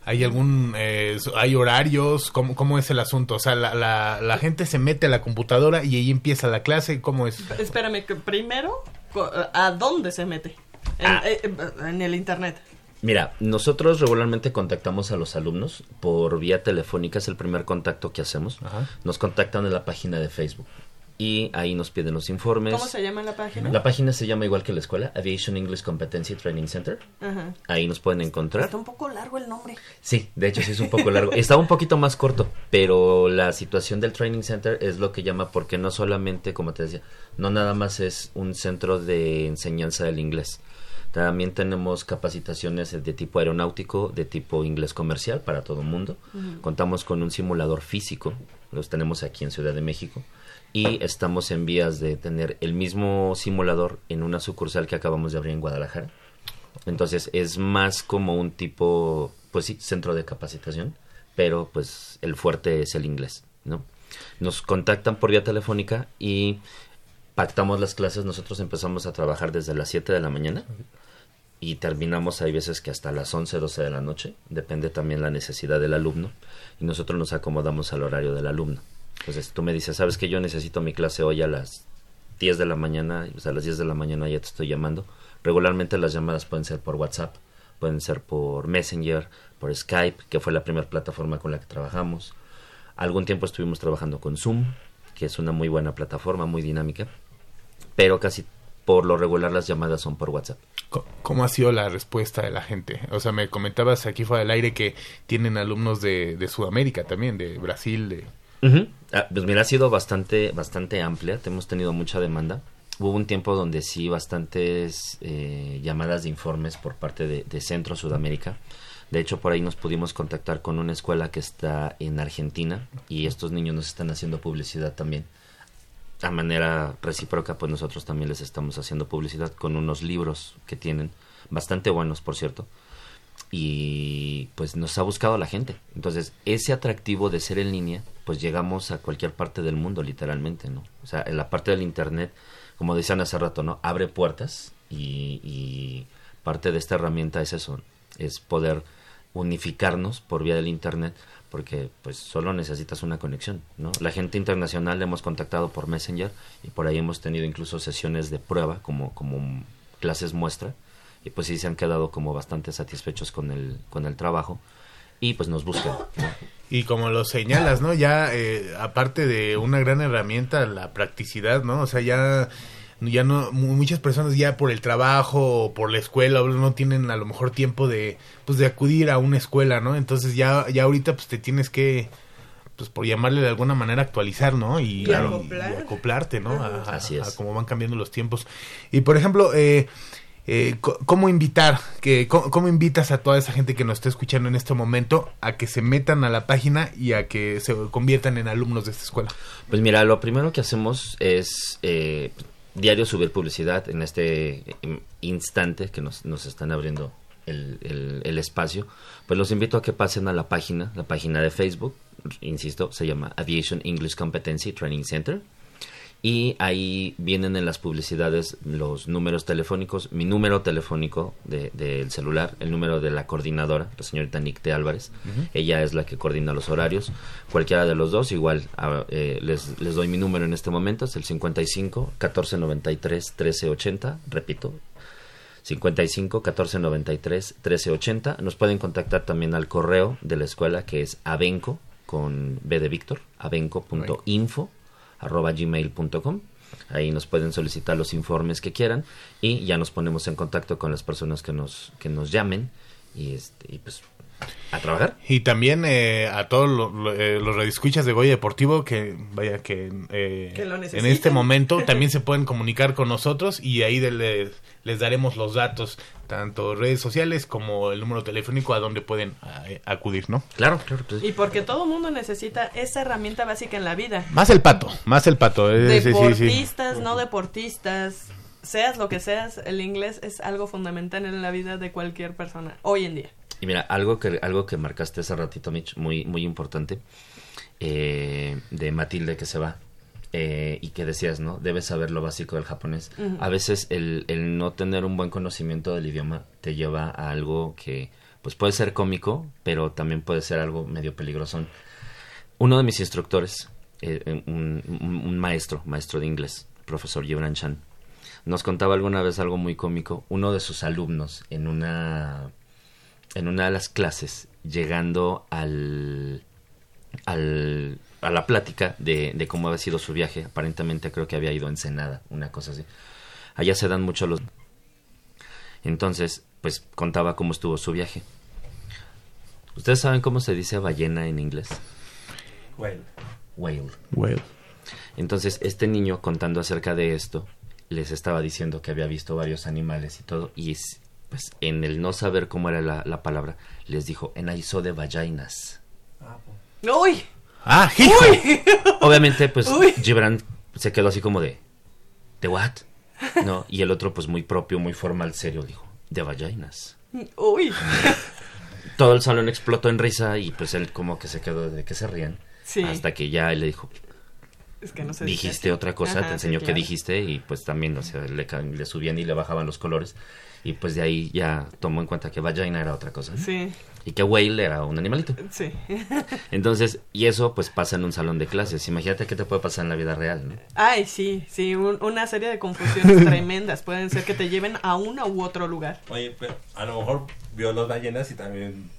¿Hay algún, eh, hay horarios? ¿Cómo, ¿Cómo es el asunto? O sea, la, la, la gente se mete a la computadora y ahí empieza la clase. ¿Cómo es? Espérame, que primero, co- ¿a dónde se mete? En, Ah. eh, eh, en el internet. Mira, nosotros regularmente contactamos a los alumnos por vía telefónica, es el primer contacto que hacemos. Nos contactan en la página de Facebook y ahí nos piden los informes. ¿Cómo se llama la página? La página se llama igual que la escuela, Aviation English Competency Training Center. Ajá. Ahí nos pueden encontrar. Está un poco largo el nombre. Sí, de hecho sí es un poco largo. Estaba un poquito más corto, pero la situación del Training Center es lo que llama porque no solamente, como te decía, no nada más es un centro de enseñanza del inglés. También tenemos capacitaciones de tipo aeronáutico, de tipo inglés comercial para todo el mundo. Contamos con un simulador físico, los tenemos aquí en Ciudad de México. Y estamos en vías de tener el mismo simulador en una sucursal que acabamos de abrir en Guadalajara. Entonces es más como un tipo, pues sí, centro de capacitación, pero pues el fuerte es el inglés, ¿no? Nos contactan por vía telefónica y pactamos las clases. Nosotros empezamos a trabajar desde las 7 de la mañana y terminamos, hay veces que hasta las 11, 12 de la noche, depende también la necesidad del alumno y nosotros nos acomodamos al horario del alumno. Entonces tú me dices, sabes que yo necesito mi clase hoy a las 10 de la mañana, sea, a las 10 de la mañana ya te estoy llamando. Regularmente las llamadas pueden ser por WhatsApp, pueden ser por Messenger, por Skype, que fue la primera plataforma con la que trabajamos. Algún tiempo estuvimos trabajando con Zoom, que es una muy buena plataforma, muy dinámica, pero casi por lo regular las llamadas son por WhatsApp. ¿Cómo ha sido la respuesta de la gente? O sea, me comentabas aquí fuera del aire que tienen alumnos de, de Sudamérica también, de Brasil, de... Ah, pues mira, ha sido bastante, bastante amplia, hemos tenido mucha demanda. Hubo un tiempo donde sí bastantes eh, llamadas de informes por parte de, de Centro Sudamérica. De hecho, por ahí nos pudimos contactar con una escuela que está en Argentina y estos niños nos están haciendo publicidad también. A manera recíproca, pues nosotros también les estamos haciendo publicidad con unos libros que tienen, bastante buenos, por cierto. Y pues nos ha buscado la gente. Entonces, ese atractivo de ser en línea, pues llegamos a cualquier parte del mundo, literalmente, ¿no? O sea, en la parte del Internet, como decían hace rato, ¿no? Abre puertas y, y parte de esta herramienta es eso, es poder unificarnos por vía del internet porque pues solo necesitas una conexión, ¿no? La gente internacional la hemos contactado por Messenger y por ahí hemos tenido incluso sesiones de prueba como como clases muestra y pues sí se han quedado como bastante satisfechos con el con el trabajo y pues nos buscan. ¿no? Y como lo señalas, ¿no? Ya, eh, aparte de una gran herramienta, la practicidad, ¿no? O sea, ya, ya no, mu- muchas personas ya por el trabajo o por la escuela o no tienen a lo mejor tiempo de, pues, de acudir a una escuela, ¿no? Entonces ya, ya ahorita, pues, te tienes que, pues, por llamarle de alguna manera, actualizar, ¿no? Y, Claro. y- y acoplarte, ¿no? A, a- Así es. a cómo van cambiando los tiempos. Y, por ejemplo, eh, eh, ¿cómo invitar? Que, co- ¿Cómo invitas a toda esa gente que nos está escuchando en este momento a que se metan a la página y a que se conviertan en alumnos de esta escuela? Pues mira, lo primero que hacemos es eh, diario subir publicidad en este em, instante que nos, nos están abriendo el, el- el espacio. Pues los invito a que pasen a la página, la página de Facebook, insisto, se llama Aviation English Competency Training Center. Y ahí vienen en las publicidades los números telefónicos, mi número telefónico de- del celular, el número de la coordinadora, la señorita Nicte Álvarez. Ella es la que coordina los horarios. Cualquiera de los dos, igual ah, eh, les, les doy mi número en este momento, es el 55 1493 1380. Repito, 55 1493 1380. Nos pueden contactar también al correo de la escuela que es abenco con B de Víctor, abenco.info arroba gmail.com. Ahí nos pueden solicitar los informes que quieran y ya nos ponemos en contacto con las personas que nos, que nos llamen y, este, y pues a trabajar. Y también eh, a todos lo- lo- eh, los radioescuchas de Goya Deportivo que vaya que, eh, Que lo en este momento también se pueden comunicar con nosotros y ahí de- les, les daremos los datos, tanto redes sociales como el número telefónico a donde pueden eh, acudir, ¿no? Claro, claro. Y porque todo mundo necesita esa herramienta básica en la vida. Más el pato, más el pato. eh, sí, sí, sí. Deportistas, no deportistas, seas lo que seas, el inglés es algo fundamental en la vida de cualquier persona hoy en día. Y mira, algo que, algo que marcaste hace ratito, Mitch, muy, muy importante, eh, de Matilde que se va, eh, y que decías, ¿no? Debes saber lo básico del japonés. A veces el, el no tener un buen conocimiento del idioma te lleva a algo que, pues puede ser cómico, pero también puede ser algo medio peligroso. Uno de mis instructores, eh, un, un- un maestro, maestro de inglés, profesor Gibran Chan, nos contaba alguna vez algo muy cómico. Uno de sus alumnos en una en una de las clases, llegando al, al a la plática de, de cómo había sido su viaje, aparentemente creo que había ido a Ensenada, una cosa así. Allá se dan mucho los... Entonces, pues contaba cómo estuvo su viaje. ¿Ustedes saben cómo se dice ballena en inglés? Whale. Whale. Whale. Entonces, este niño contando acerca de esto, les estaba diciendo que había visto varios animales y todo, y es- pues en el no saber cómo era la, la palabra, les dijo, en aiso de vaginas. ¡Uy! ¡Ah, Obviamente, pues Uy. Gibran se quedó así como de, ¿de what? ¿No? Y el otro, pues muy propio, muy formal, serio, dijo, de vaginas. ¡Uy! Todo el salón explotó en risa y pues él como que se quedó de que se rían. Sí. Hasta que ya él le dijo, Es que no se dice dijiste otra cosa, Ajá, te sí, enseñó que claro. dijiste y pues también, o sea, le, ca- le subían y le bajaban los colores y pues de ahí ya tomó en cuenta que vagina era otra cosa. Sí. Y que whale era un animalito. Sí. Entonces, y eso pues pasa en un salón de clases. Imagínate qué te puede pasar en la vida real, ¿no? Ay, sí, sí, un- una serie de confusiones tremendas. Pueden ser que te lleven a uno u otro lugar. Oye, pero a lo mejor vio las ballenas y también.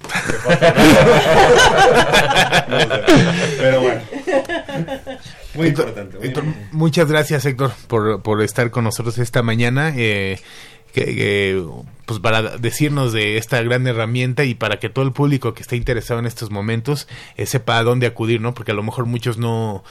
No sé, pero bueno. Muy Héctor, importante. muy Héctor, muchas gracias Héctor por, por estar con nosotros esta mañana. Eh, que, que, pues para decirnos de esta gran herramienta y para que todo el público que esté interesado en estos momentos eh, sepa a dónde acudir, ¿no? Porque a lo mejor muchos no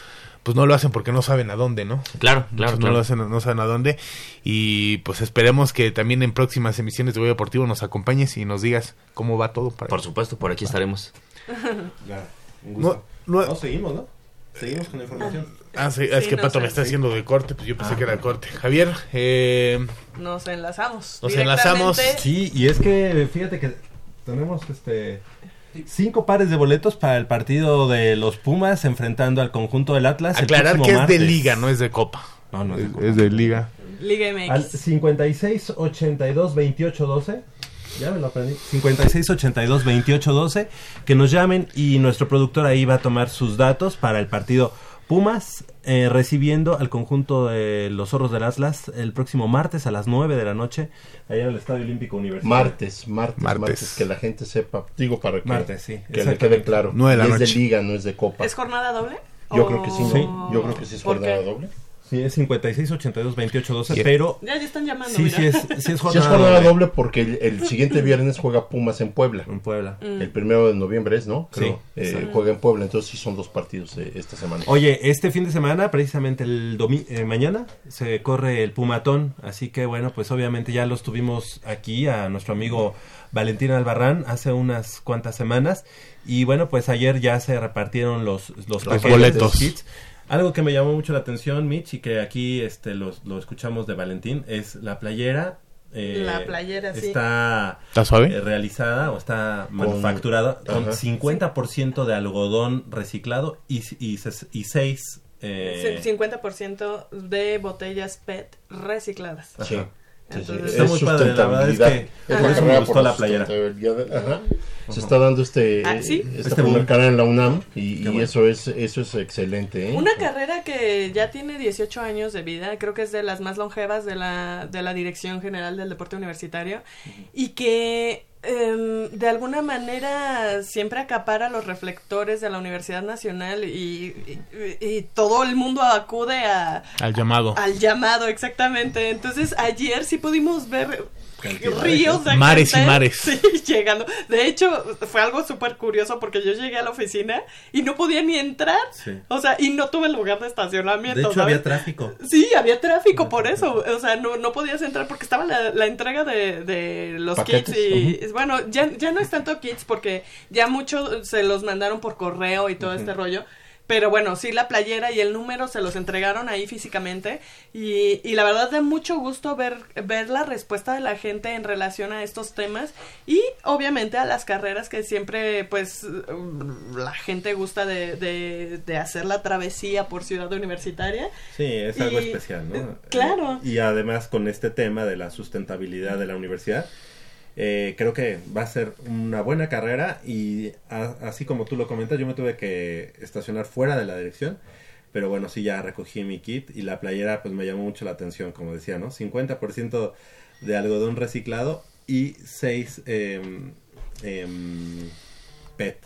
pues no lo hacen porque no saben a dónde, ¿no? Claro, claro, Muchos claro. No lo hacen, no saben a dónde. Y pues esperemos que también en próximas emisiones de Goya Deportivo nos acompañes y nos digas cómo va todo. Para Por supuesto, por aquí estaremos. Ya, un gusto. No, no- No, seguimos, ¿no? Seguimos con la información. Ah, sí, es Sí, que no Pato sé, me está sí. haciendo de corte, pues yo pensé Ah, que era corte. Javier, eh, Nos enlazamos. Nos enlazamos. Sí, y es que fíjate que tenemos este cinco pares de boletos para el partido de los Pumas enfrentando al conjunto del Atlas. aclarar que es de liga, no es de copa. No, no es de copa. Es de liga. Liga Al MX. 56 82 28 12. Ya me lo aprendí. 56 82 28 12. Que nos llamen y nuestro productor ahí va a tomar sus datos para el partido Pumas eh, recibiendo al conjunto de los zorros del Atlas el próximo martes a las 9 de la noche allá en el Estadio Olímpico Universitario. Martes, martes, Martes. martes, que la gente sepa, digo para que, Martes, sí, que le quede claro. Nueve de la es noche. de liga, no es de copa. ¿Es jornada doble? Yo ¿O- creo que sí, Sí. ¿no? Yo creo que sí es ¿Por jornada qué? doble. Sí, es 56 82 28 12, Yeah. pero Ya, ya están llamando. sí, mira. sí es, sí es Sí jornada, es jornada doble. doble porque el, el siguiente viernes juega Pumas en Puebla. en Puebla. Mm. El primero de noviembre es, ¿no? Creo. Sí, Eh, juega en Puebla, entonces sí son dos partidos eh, esta semana. Oye, este fin de semana, precisamente el domi eh, mañana, se corre el Pumatón, así que bueno, pues obviamente ya los tuvimos aquí a nuestro amigo Valentín Albarrán hace unas cuantas semanas y bueno, pues ayer ya se repartieron los, los, paquetes, boletos. los kits. Algo que me llamó mucho la atención, Mitch, y que aquí este los- lo escuchamos de Valentín, es la playera. eh, La playera, sí. Está, ¿Está suave? eh, realizada o está manufacturada con Ajá. 50% de algodón reciclado y, y, y 6 eh, Sí, 50% de botellas PET recicladas. Sí. Ajá. Sí, sí, Entonces- Está muy padre, la verdad es que Es por eso me gustó por la playera. Ajá. Se está dando este, Ah, ¿sí? esta Este primera boom. carrera en la UNAM y, y Qué bueno. eso es eso es excelente. ¿eh? Una carrera que ya tiene 18 años de vida, creo que es de las más longevas de la, de la Dirección General del Deporte Universitario y que em, de alguna manera siempre acapara los reflectores de la Universidad Nacional y, y- y todo el mundo acude a, Al llamado. al llamado, exactamente. Entonces ayer sí pudimos ver Cantidad ríos de Mares y mares. sí, llegando. De hecho, fue algo súper curioso porque yo llegué a la oficina y no podía ni entrar. Sí. O sea, y no tuve lugar de estacionamiento. De hecho, ¿sabes? había tráfico. Sí, había tráfico por eso. O sea, no, no podías entrar porque estaba la, la entrega de, de los Paquetes, kits. Y bueno, ya, ya no es tanto kits porque ya muchos se los mandaron por correo y todo este rollo. Pero bueno, sí, la playera y el número se los entregaron ahí físicamente. Y, y la verdad da mucho gusto ver, ver la respuesta de la gente en relación a estos temas. Y obviamente a las carreras que siempre, pues, mm, la gente gusta de, de, de hacer la travesía por ciudad universitaria. Sí, es algo Y- especial, ¿no? claro. Y además con este tema de la sustentabilidad de la universidad, eh, creo que va a ser una buena carrera y a- así como tú lo comentas, yo me tuve que estacionar fuera de la dirección, pero bueno, sí, ya recogí mi kit y la playera pues me llamó mucho la atención, como decía, ¿no? 50% de algodón reciclado y 6 PET,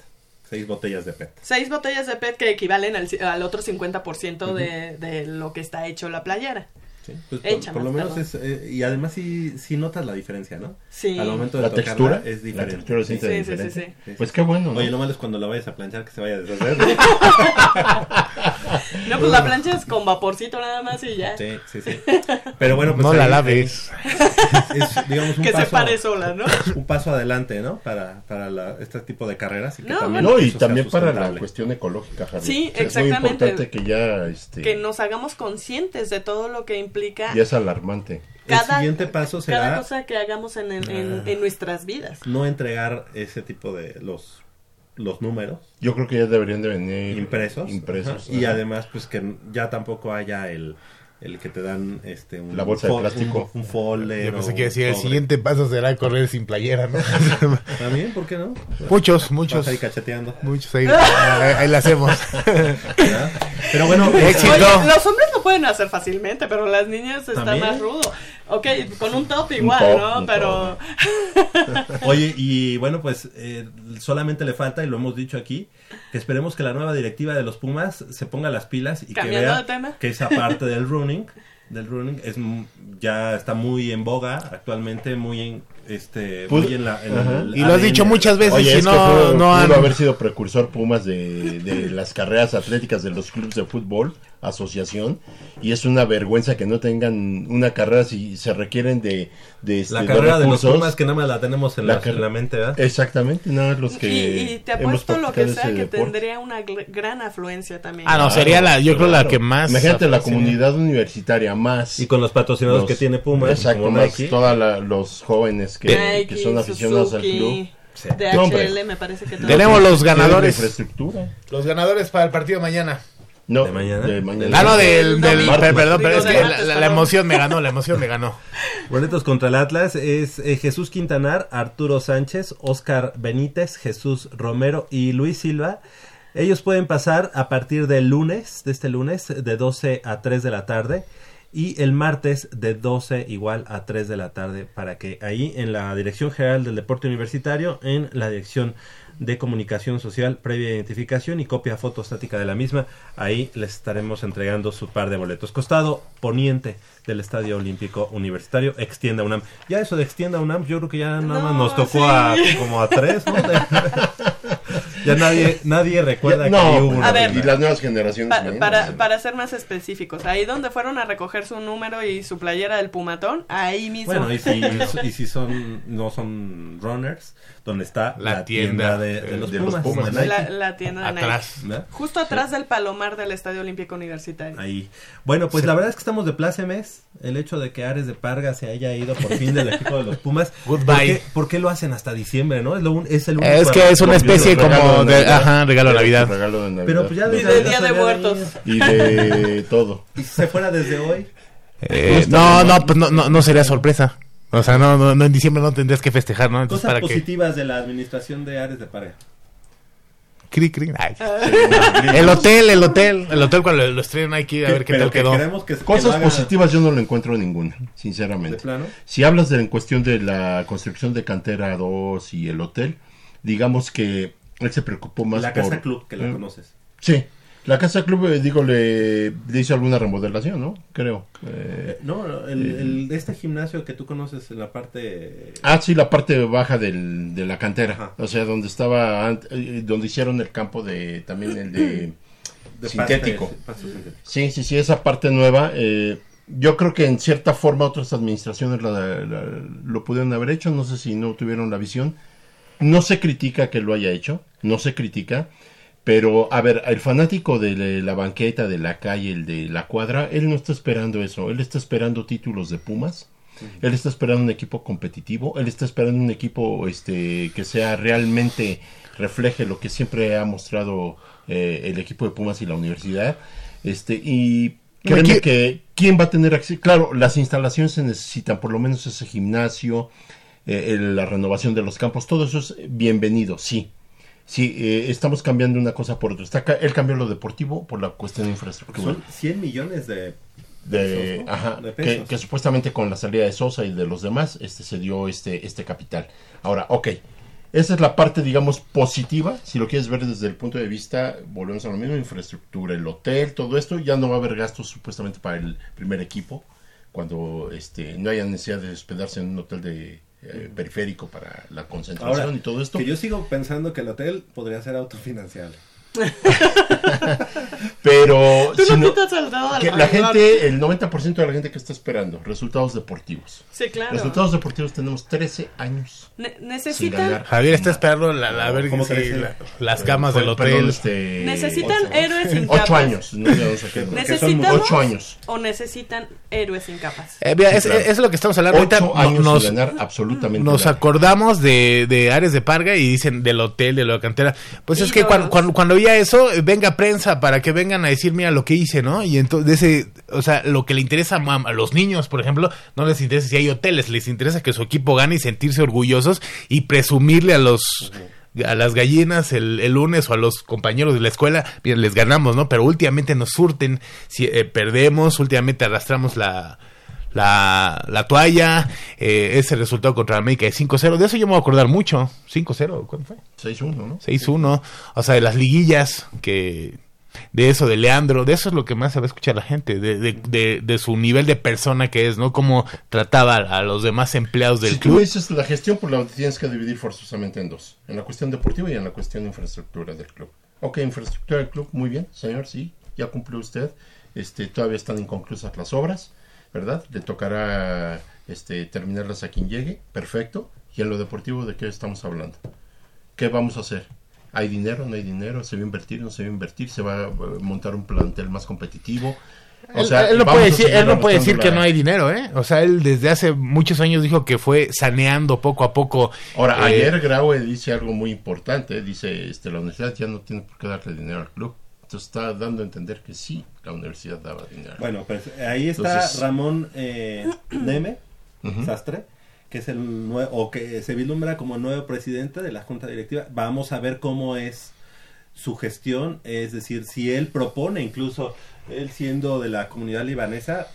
6 botellas de PET. Seis botellas de PET que equivalen al, al otro 50% de, de lo que está hecho la playera. Sí, pues por, Hecha por lo más, menos perdón. es, eh, y además sí, sí notas la diferencia, ¿no? Sí. Al momento de La tocarla textura, es la diferente. textura sí, Sí, sí, sí, diferente. sí. Pues qué bueno, ¿no? Oye, lo malo es cuando la vayas a planchar que se vaya a deshacer. No, pues la plancha es con vaporcito nada más y ya. sí, sí, sí. Pero bueno, pues no la laves. Es, digamos, un Que se pare sola, ¿no? un paso adelante, ¿no? Para, para la- este tipo de carreras. Y que No, también No, y también para la cuestión ecológica, Javier. Sí, O sea, exactamente. Es muy importante que ya este Que nos hagamos conscientes de todo lo que implica ya es alarmante. El cada, siguiente paso cada será cosa que hagamos en, en, en- Ah. en nuestras vidas. no entregar ese tipo de los, los números Yo creo que ya deberían de venir impresos. impresos. y además, pues que ya tampoco haya el, el que te dan este un La bolsa de plástico. Un, un folder. Yo pensé o que decía, el siguiente paso será correr sin playera, ¿no? También, ¿por qué no? muchos, muchos. Vas ahí cacheteando. Muchos ahí, ahí, ahí la hacemos. Pero bueno, Éxito. Oye, los hombres lo pueden hacer fácilmente, pero las niñas está ¿También? más rudo. Ok, con un top igual, top, ¿no? Pero Oye, y bueno, pues eh, solamente le falta, y lo hemos dicho aquí, que esperemos que la nueva directiva de los Pumas se ponga las pilas y que vea tema. que esa parte del running del running es ya está muy en boga actualmente, muy en este Pudo- muy en la en Y lo has ADN. dicho muchas veces, Oye, si es que no, fue- no pudo han... haber sido precursor Pumas de, de las carreras atléticas de los clubes de fútbol, asociación, y es una vergüenza que no tengan una carrera si se requieren de, de, este, la de carrera de los recursos. Pumas que nada más la tenemos en la, car- en la mente, ¿verdad? Exactamente, nada más los que Y, y te hemos apuesto lo que sea que deporte. tendría una gr- gran afluencia también. Ah, no, sería la, yo creo la que más... Imagínate la comunidad universitaria más. Y con los patrocinadores que tiene Pumas, Exacto, como más todos los jóvenes que, Nike, que son aficionados Suzuki, al club. DHL, hombre. me parece que. Tenemos los ganadores. infraestructura. Los ganadores para el partido de mañana. No, ¿De mañana? de mañana. Ah, no, del... del perdón, pero es que la, la- la emoción me ganó, la emoción me ganó. Boletos contra el Atlas es eh, Jesús Quintanar, Arturo Sánchez, Oscar Benítez, Jesús Romero y Luis Silva. Ellos pueden pasar a partir del lunes, de este lunes, de 12 a 3 de la tarde. Y el martes de 12 igual a 3 de la tarde para que ahí en la Dirección General del Deporte Universitario, en la Dirección de Comunicación Social, previa identificación y copia fotostática de la misma, ahí les estaremos entregando su par de boletos. Costado poniente del Estadio Olímpico Universitario, Extienda UNAM. Ya eso de Extienda UNAM, yo creo que ya nada más No, nos tocó sí. a como a tres, ¿no? ya nadie, nadie recuerda Ya- que hubo no, una A ver, y las nuevas generaciones. Pa- menos. para, para ser más específicos, ahí donde fueron a recoger su número y su playera del Pumatón, ahí mismo. Bueno, y si, y si son, no son runners, donde está La la, tienda, tienda, de, de los de los Pumas, Pumas, de Nike. la, la tienda de Nike. Atrás. ¿verdad? Justo atrás del palomar del Estadio Olímpico Universitario. Ahí. Bueno, pues la verdad es que estamos de plácemes. El hecho de que Ares de Parga se haya ido por fin del equipo de los Pumas. ¿Por Goodbye. qué, por qué lo hacen hasta diciembre, no? Es, lo un- es el único Es que es una especie es un regalo de... Navidad. Ajá, regalo de Navidad. regalo de Navidad. Pero pues ya Y desde del ahí Día de Muertos. Y de todo. Y si se fuera desde hoy. Eh, no, no, pues no, no, no sería sorpresa. O sea, no, no, no, en diciembre no tendrías que festejar, ¿no? Entonces, Cosas ¿para qué? positivas de la administración de Ares de Parga. Cri, cri. Ay. El hotel, el hotel, el hotel cuando lo, estrenan hay que ir a ver qué Pero tal que quedó. que- Cosas positivas yo no le encuentro ninguna, ¿De sinceramente. plano? Si hablas de en cuestión de la construcción de cantera 2 y el hotel, digamos que él se preocupó más La por... Casa Club, que la ¿Eh? conoces. Sí, la Casa Club, eh, digo, le, le hizo alguna remodelación, ¿no? Creo. Eh, No, el, el- este gimnasio que tú conoces en la parte... Ah, sí, la parte baja del, de la cantera. Ajá. O sea, donde estaba, eh, donde hicieron el campo de, también el de de sintético. pasto- pasto sintético. Sí, sí, sí, esa parte nueva. eh, yo creo que en cierta forma otras administraciones la- la- lo pudieron haber hecho. No sé si no tuvieron la visión. No se critica que lo haya hecho, no se critica. Pero, a ver, el fanático de la- banqueta, de la calle, el de la cuadra, él no está esperando eso. Él está esperando títulos de Pumas. Él está esperando un equipo competitivo. Él está esperando un equipo este, que sea realmente refleje lo que siempre ha mostrado eh, el equipo de Pumas y la universidad. Este, y créeme ¿quién- que quién va a tener acceso. Claro, las instalaciones se necesitan, por lo menos ese gimnasio, eh, el- la renovación de los campos, todo eso es bienvenido, sí. Sí, eh, estamos cambiando una cosa por otra. Está él cambió lo deportivo por la cuestión de infraestructura. Son 100 millones de... De, pesos, ¿no? ajá, De que, pesos. que supuestamente con la salida de Sosa y de los demás este se dio este este capital. Ahora, ok, esa es la parte digamos positiva, si lo quieres ver desde el punto de vista, volvemos a lo mismo, infraestructura, el hotel, todo esto, ya no va a haber gastos supuestamente para el primer equipo cuando este no haya necesidad de hospedarse en un hotel de eh, periférico para la concentración Ahora, y todo esto. que yo sigo pensando que el hotel podría ser autofinanciable. Pero Tú no el dedo al que la gente, el 90% de la gente que está esperando resultados deportivos. Sí, claro. Resultados deportivos tenemos 13 años. Ne- necesitan. Javier está esperando la, la, ver ¿Cómo si la- las camas del Perdón, hotel. este, Necesitan ocho- héroes sin capas. años. No. ¿Necesitamos Ocho años. o necesitan héroes sin capas? Eh, mira, Sí, es, claro. es lo que estamos hablando ahorita. Años nos, sin ganar absolutamente nos nada. acordamos de, de Ares de Parga y dicen del hotel, de la cantera. Pues es que cuando, cuando, cuando eso, eh, venga prensa para que vengan a decir, mira lo que hice, ¿no? Y entonces, o sea, lo que le interesa a, los niños, por ejemplo, no les interesa si hay hoteles, les interesa que su equipo gane y sentirse orgullosos y presumirle a los... a las gallinas el, lunes o a los compañeros de la escuela, mira, les ganamos, ¿no? Pero últimamente nos surten, si eh, perdemos, últimamente arrastramos la, la, la toalla, eh, ese resultado contra América de 5-0, de eso yo me voy a acordar mucho, 5-0, ¿cuándo fue? 6-1, ¿no? 6-1, o sea, de las liguillas que de eso, de Leandro, de eso es lo que más se va a escuchar la gente, de, de, de, de su nivel de persona que es, ¿no? Cómo trataba a, a los demás empleados del si tú club. dices la gestión, pues la tienes que dividir forzosamente en dos. En la cuestión deportiva y en la cuestión de infraestructura del club. Ok, infraestructura del club, muy bien, señor, sí, ya cumplió usted. Este, todavía están inconclusas las obras, ¿verdad? Le tocará este, terminarlas a quien llegue, perfecto. Y en lo deportivo, ¿de qué estamos hablando? ¿Qué vamos a hacer? ¿Hay dinero? ¿No hay dinero? ¿Se va a invertir? ¿No se va a invertir? ¿Se va a eh, montar un plantel más competitivo? O Él, sea, él no puede decir, él no puede decir que la- no hay dinero, ¿eh? O sea, él desde hace muchos años dijo que fue saneando poco a poco. Ahora, eh, ayer Graue dice algo muy importante. Dice, este, la universidad ya no tiene por qué darle dinero al club. Está dando a entender que sí, la universidad daba dinero. Bueno, pues ahí está Entonces, Ramón eh, Neme. Sastre, que es el nuevo, o que se vislumbra como nuevo presidente de la Junta Directiva. Vamos a ver cómo es su gestión, es decir, si él propone, incluso él siendo de la comunidad libanesa,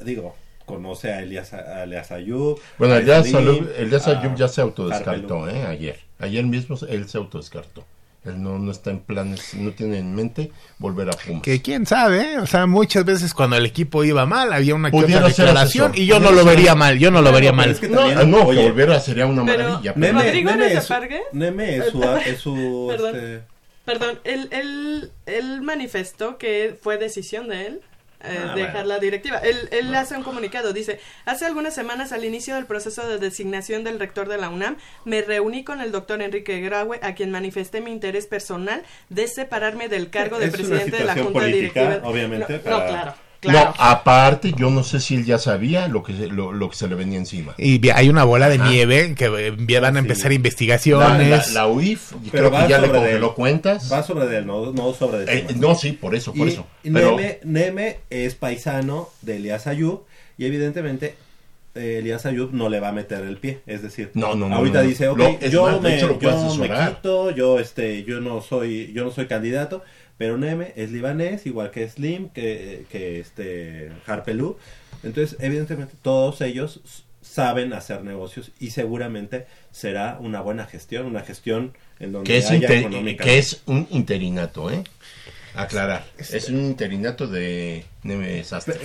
digo, conoce a Elias, a Elias Ayub. Bueno, a el Díaz Slim, Ayub- el Díaz a Ayub ya se autodescartó. ¿eh? Ayer. Ayer mismo él se autodescartó. Él no, no está en planes, no tiene en mente volver a Pumas. Que quién sabe, ¿eh? O sea, muchas veces cuando el equipo iba mal había una que declaración asesor. y yo no lo vería mal, yo no lo vería pero mal. es que No, también, no, que oye, volviera sería una Pero- maravilla. Neme, ¿Rodrigo Neme eres es? Neme es su, es su, Perdón. este, Perdón, él, él, él manifestó que fue decisión de él eh, Ah, dejar bueno. la directiva. Él, él hace un comunicado, dice, hace algunas semanas al inicio del proceso de designación del rector de la UNAM, me reuní con el doctor Enrique Graue, a quien manifesté mi interés personal de separarme del cargo de presidente de la Junta política, Directiva. obviamente, No, para- no, claro. Claro. No, aparte, yo no sé si él ya sabía lo que, se- lo, lo que se le venía encima. Y hay una bola de Ajá. nieve que eh, van a empezar La, investigaciones. la- la UIF, Pero creo va que ya le sobre de congeló él. cuentas. Va sobre de él, no, no sobre de Eh, no, sí, por eso, por Y- eso. Pero- Neme, Neme es paisano de Elias Ayub y evidentemente eh, Elias Ayub no le va a meter el pie, es decir, No, no, no, ahorita no, no. dice, ok, Lo- yo, más, me, hecho, yo me quito, yo este, yo no soy, yo no soy candidato, pero Neme es libanés, igual que Slim, que, que este Harpelú, entonces evidentemente todos ellos saben hacer negocios y seguramente será una buena gestión, una gestión en donde que es, haya inter- que es un interinato, ¿eh? Aclarar. Es un interinato de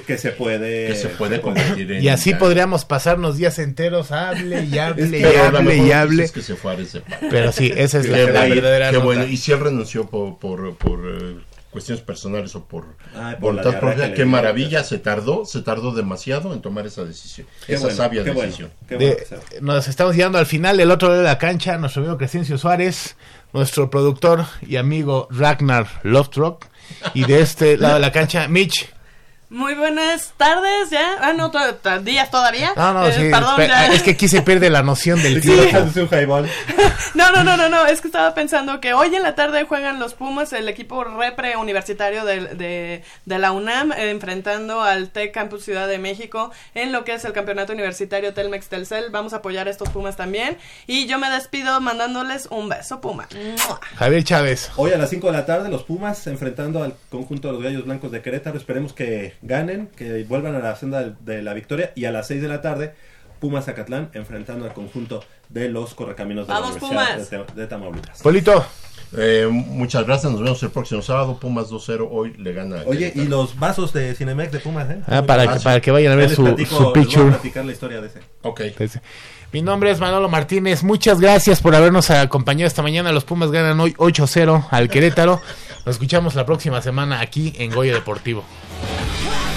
que se puede que se puede convertir en Y así ya- podríamos pasarnos días enteros, hable y hable y hable y hable. es que se fue a ese paro. Pero sí, esa es la, verdadera qué nota. bueno. Y si él renunció por, por, por eh, cuestiones personales o por Ah, voluntad propia, qué maravilla, se tardó, se tardó demasiado en tomar esa decisión. Qué esa bueno, sabia qué bueno, decisión. qué bueno De- nos estamos llegando al final del otro lado de la cancha. Nuestro amigo Crescencio Suárez, nuestro productor y amigo Ragnar Loftrock. Y de este lado de la cancha, Mitch. Muy buenas tardes, ya. Ah, no, to- to- días todavía. No, no, Eh, sí, perdón, ya. es que aquí se pierde la noción del tiempo. No, no, no, no, no, es que estaba pensando que hoy en la tarde juegan los Pumas, el equipo repre universitario de, de la UNAM, eh, enfrentando al TEC Campus Ciudad de México en lo que es el campeonato universitario Telmex Telcel. Vamos a apoyar a estos Pumas también. Y yo me despido mandándoles un beso, Puma. ¡Mua! Javier Chávez. Hoy a las 5 de la tarde los Pumas enfrentando al conjunto de los Gallos Blancos de Querétaro. Esperemos que ganen, que vuelvan a la senda de, la victoria. Y a las 6 de la tarde Pumas Zacatlán enfrentando al conjunto de los Correcaminos de Vamos, la Universidad Pumas. de, de Tamaulipas. Polito. Eh, muchas gracias, nos vemos el próximo sábado. Pumas 2-0, hoy le gana. a Oye, y los vasos de Cinemex de Pumas, ¿eh? Ah, para que- para que vayan a ver su- platico- su les voy a picture. platicar la historia de ese. Ok. Entonces, Mi nombre es Manolo Martínez. Muchas gracias por habernos acompañado esta mañana. Los Pumas ganan hoy 8-0 al Querétaro. Nos escuchamos la próxima semana aquí en Goya Deportivo. Wow.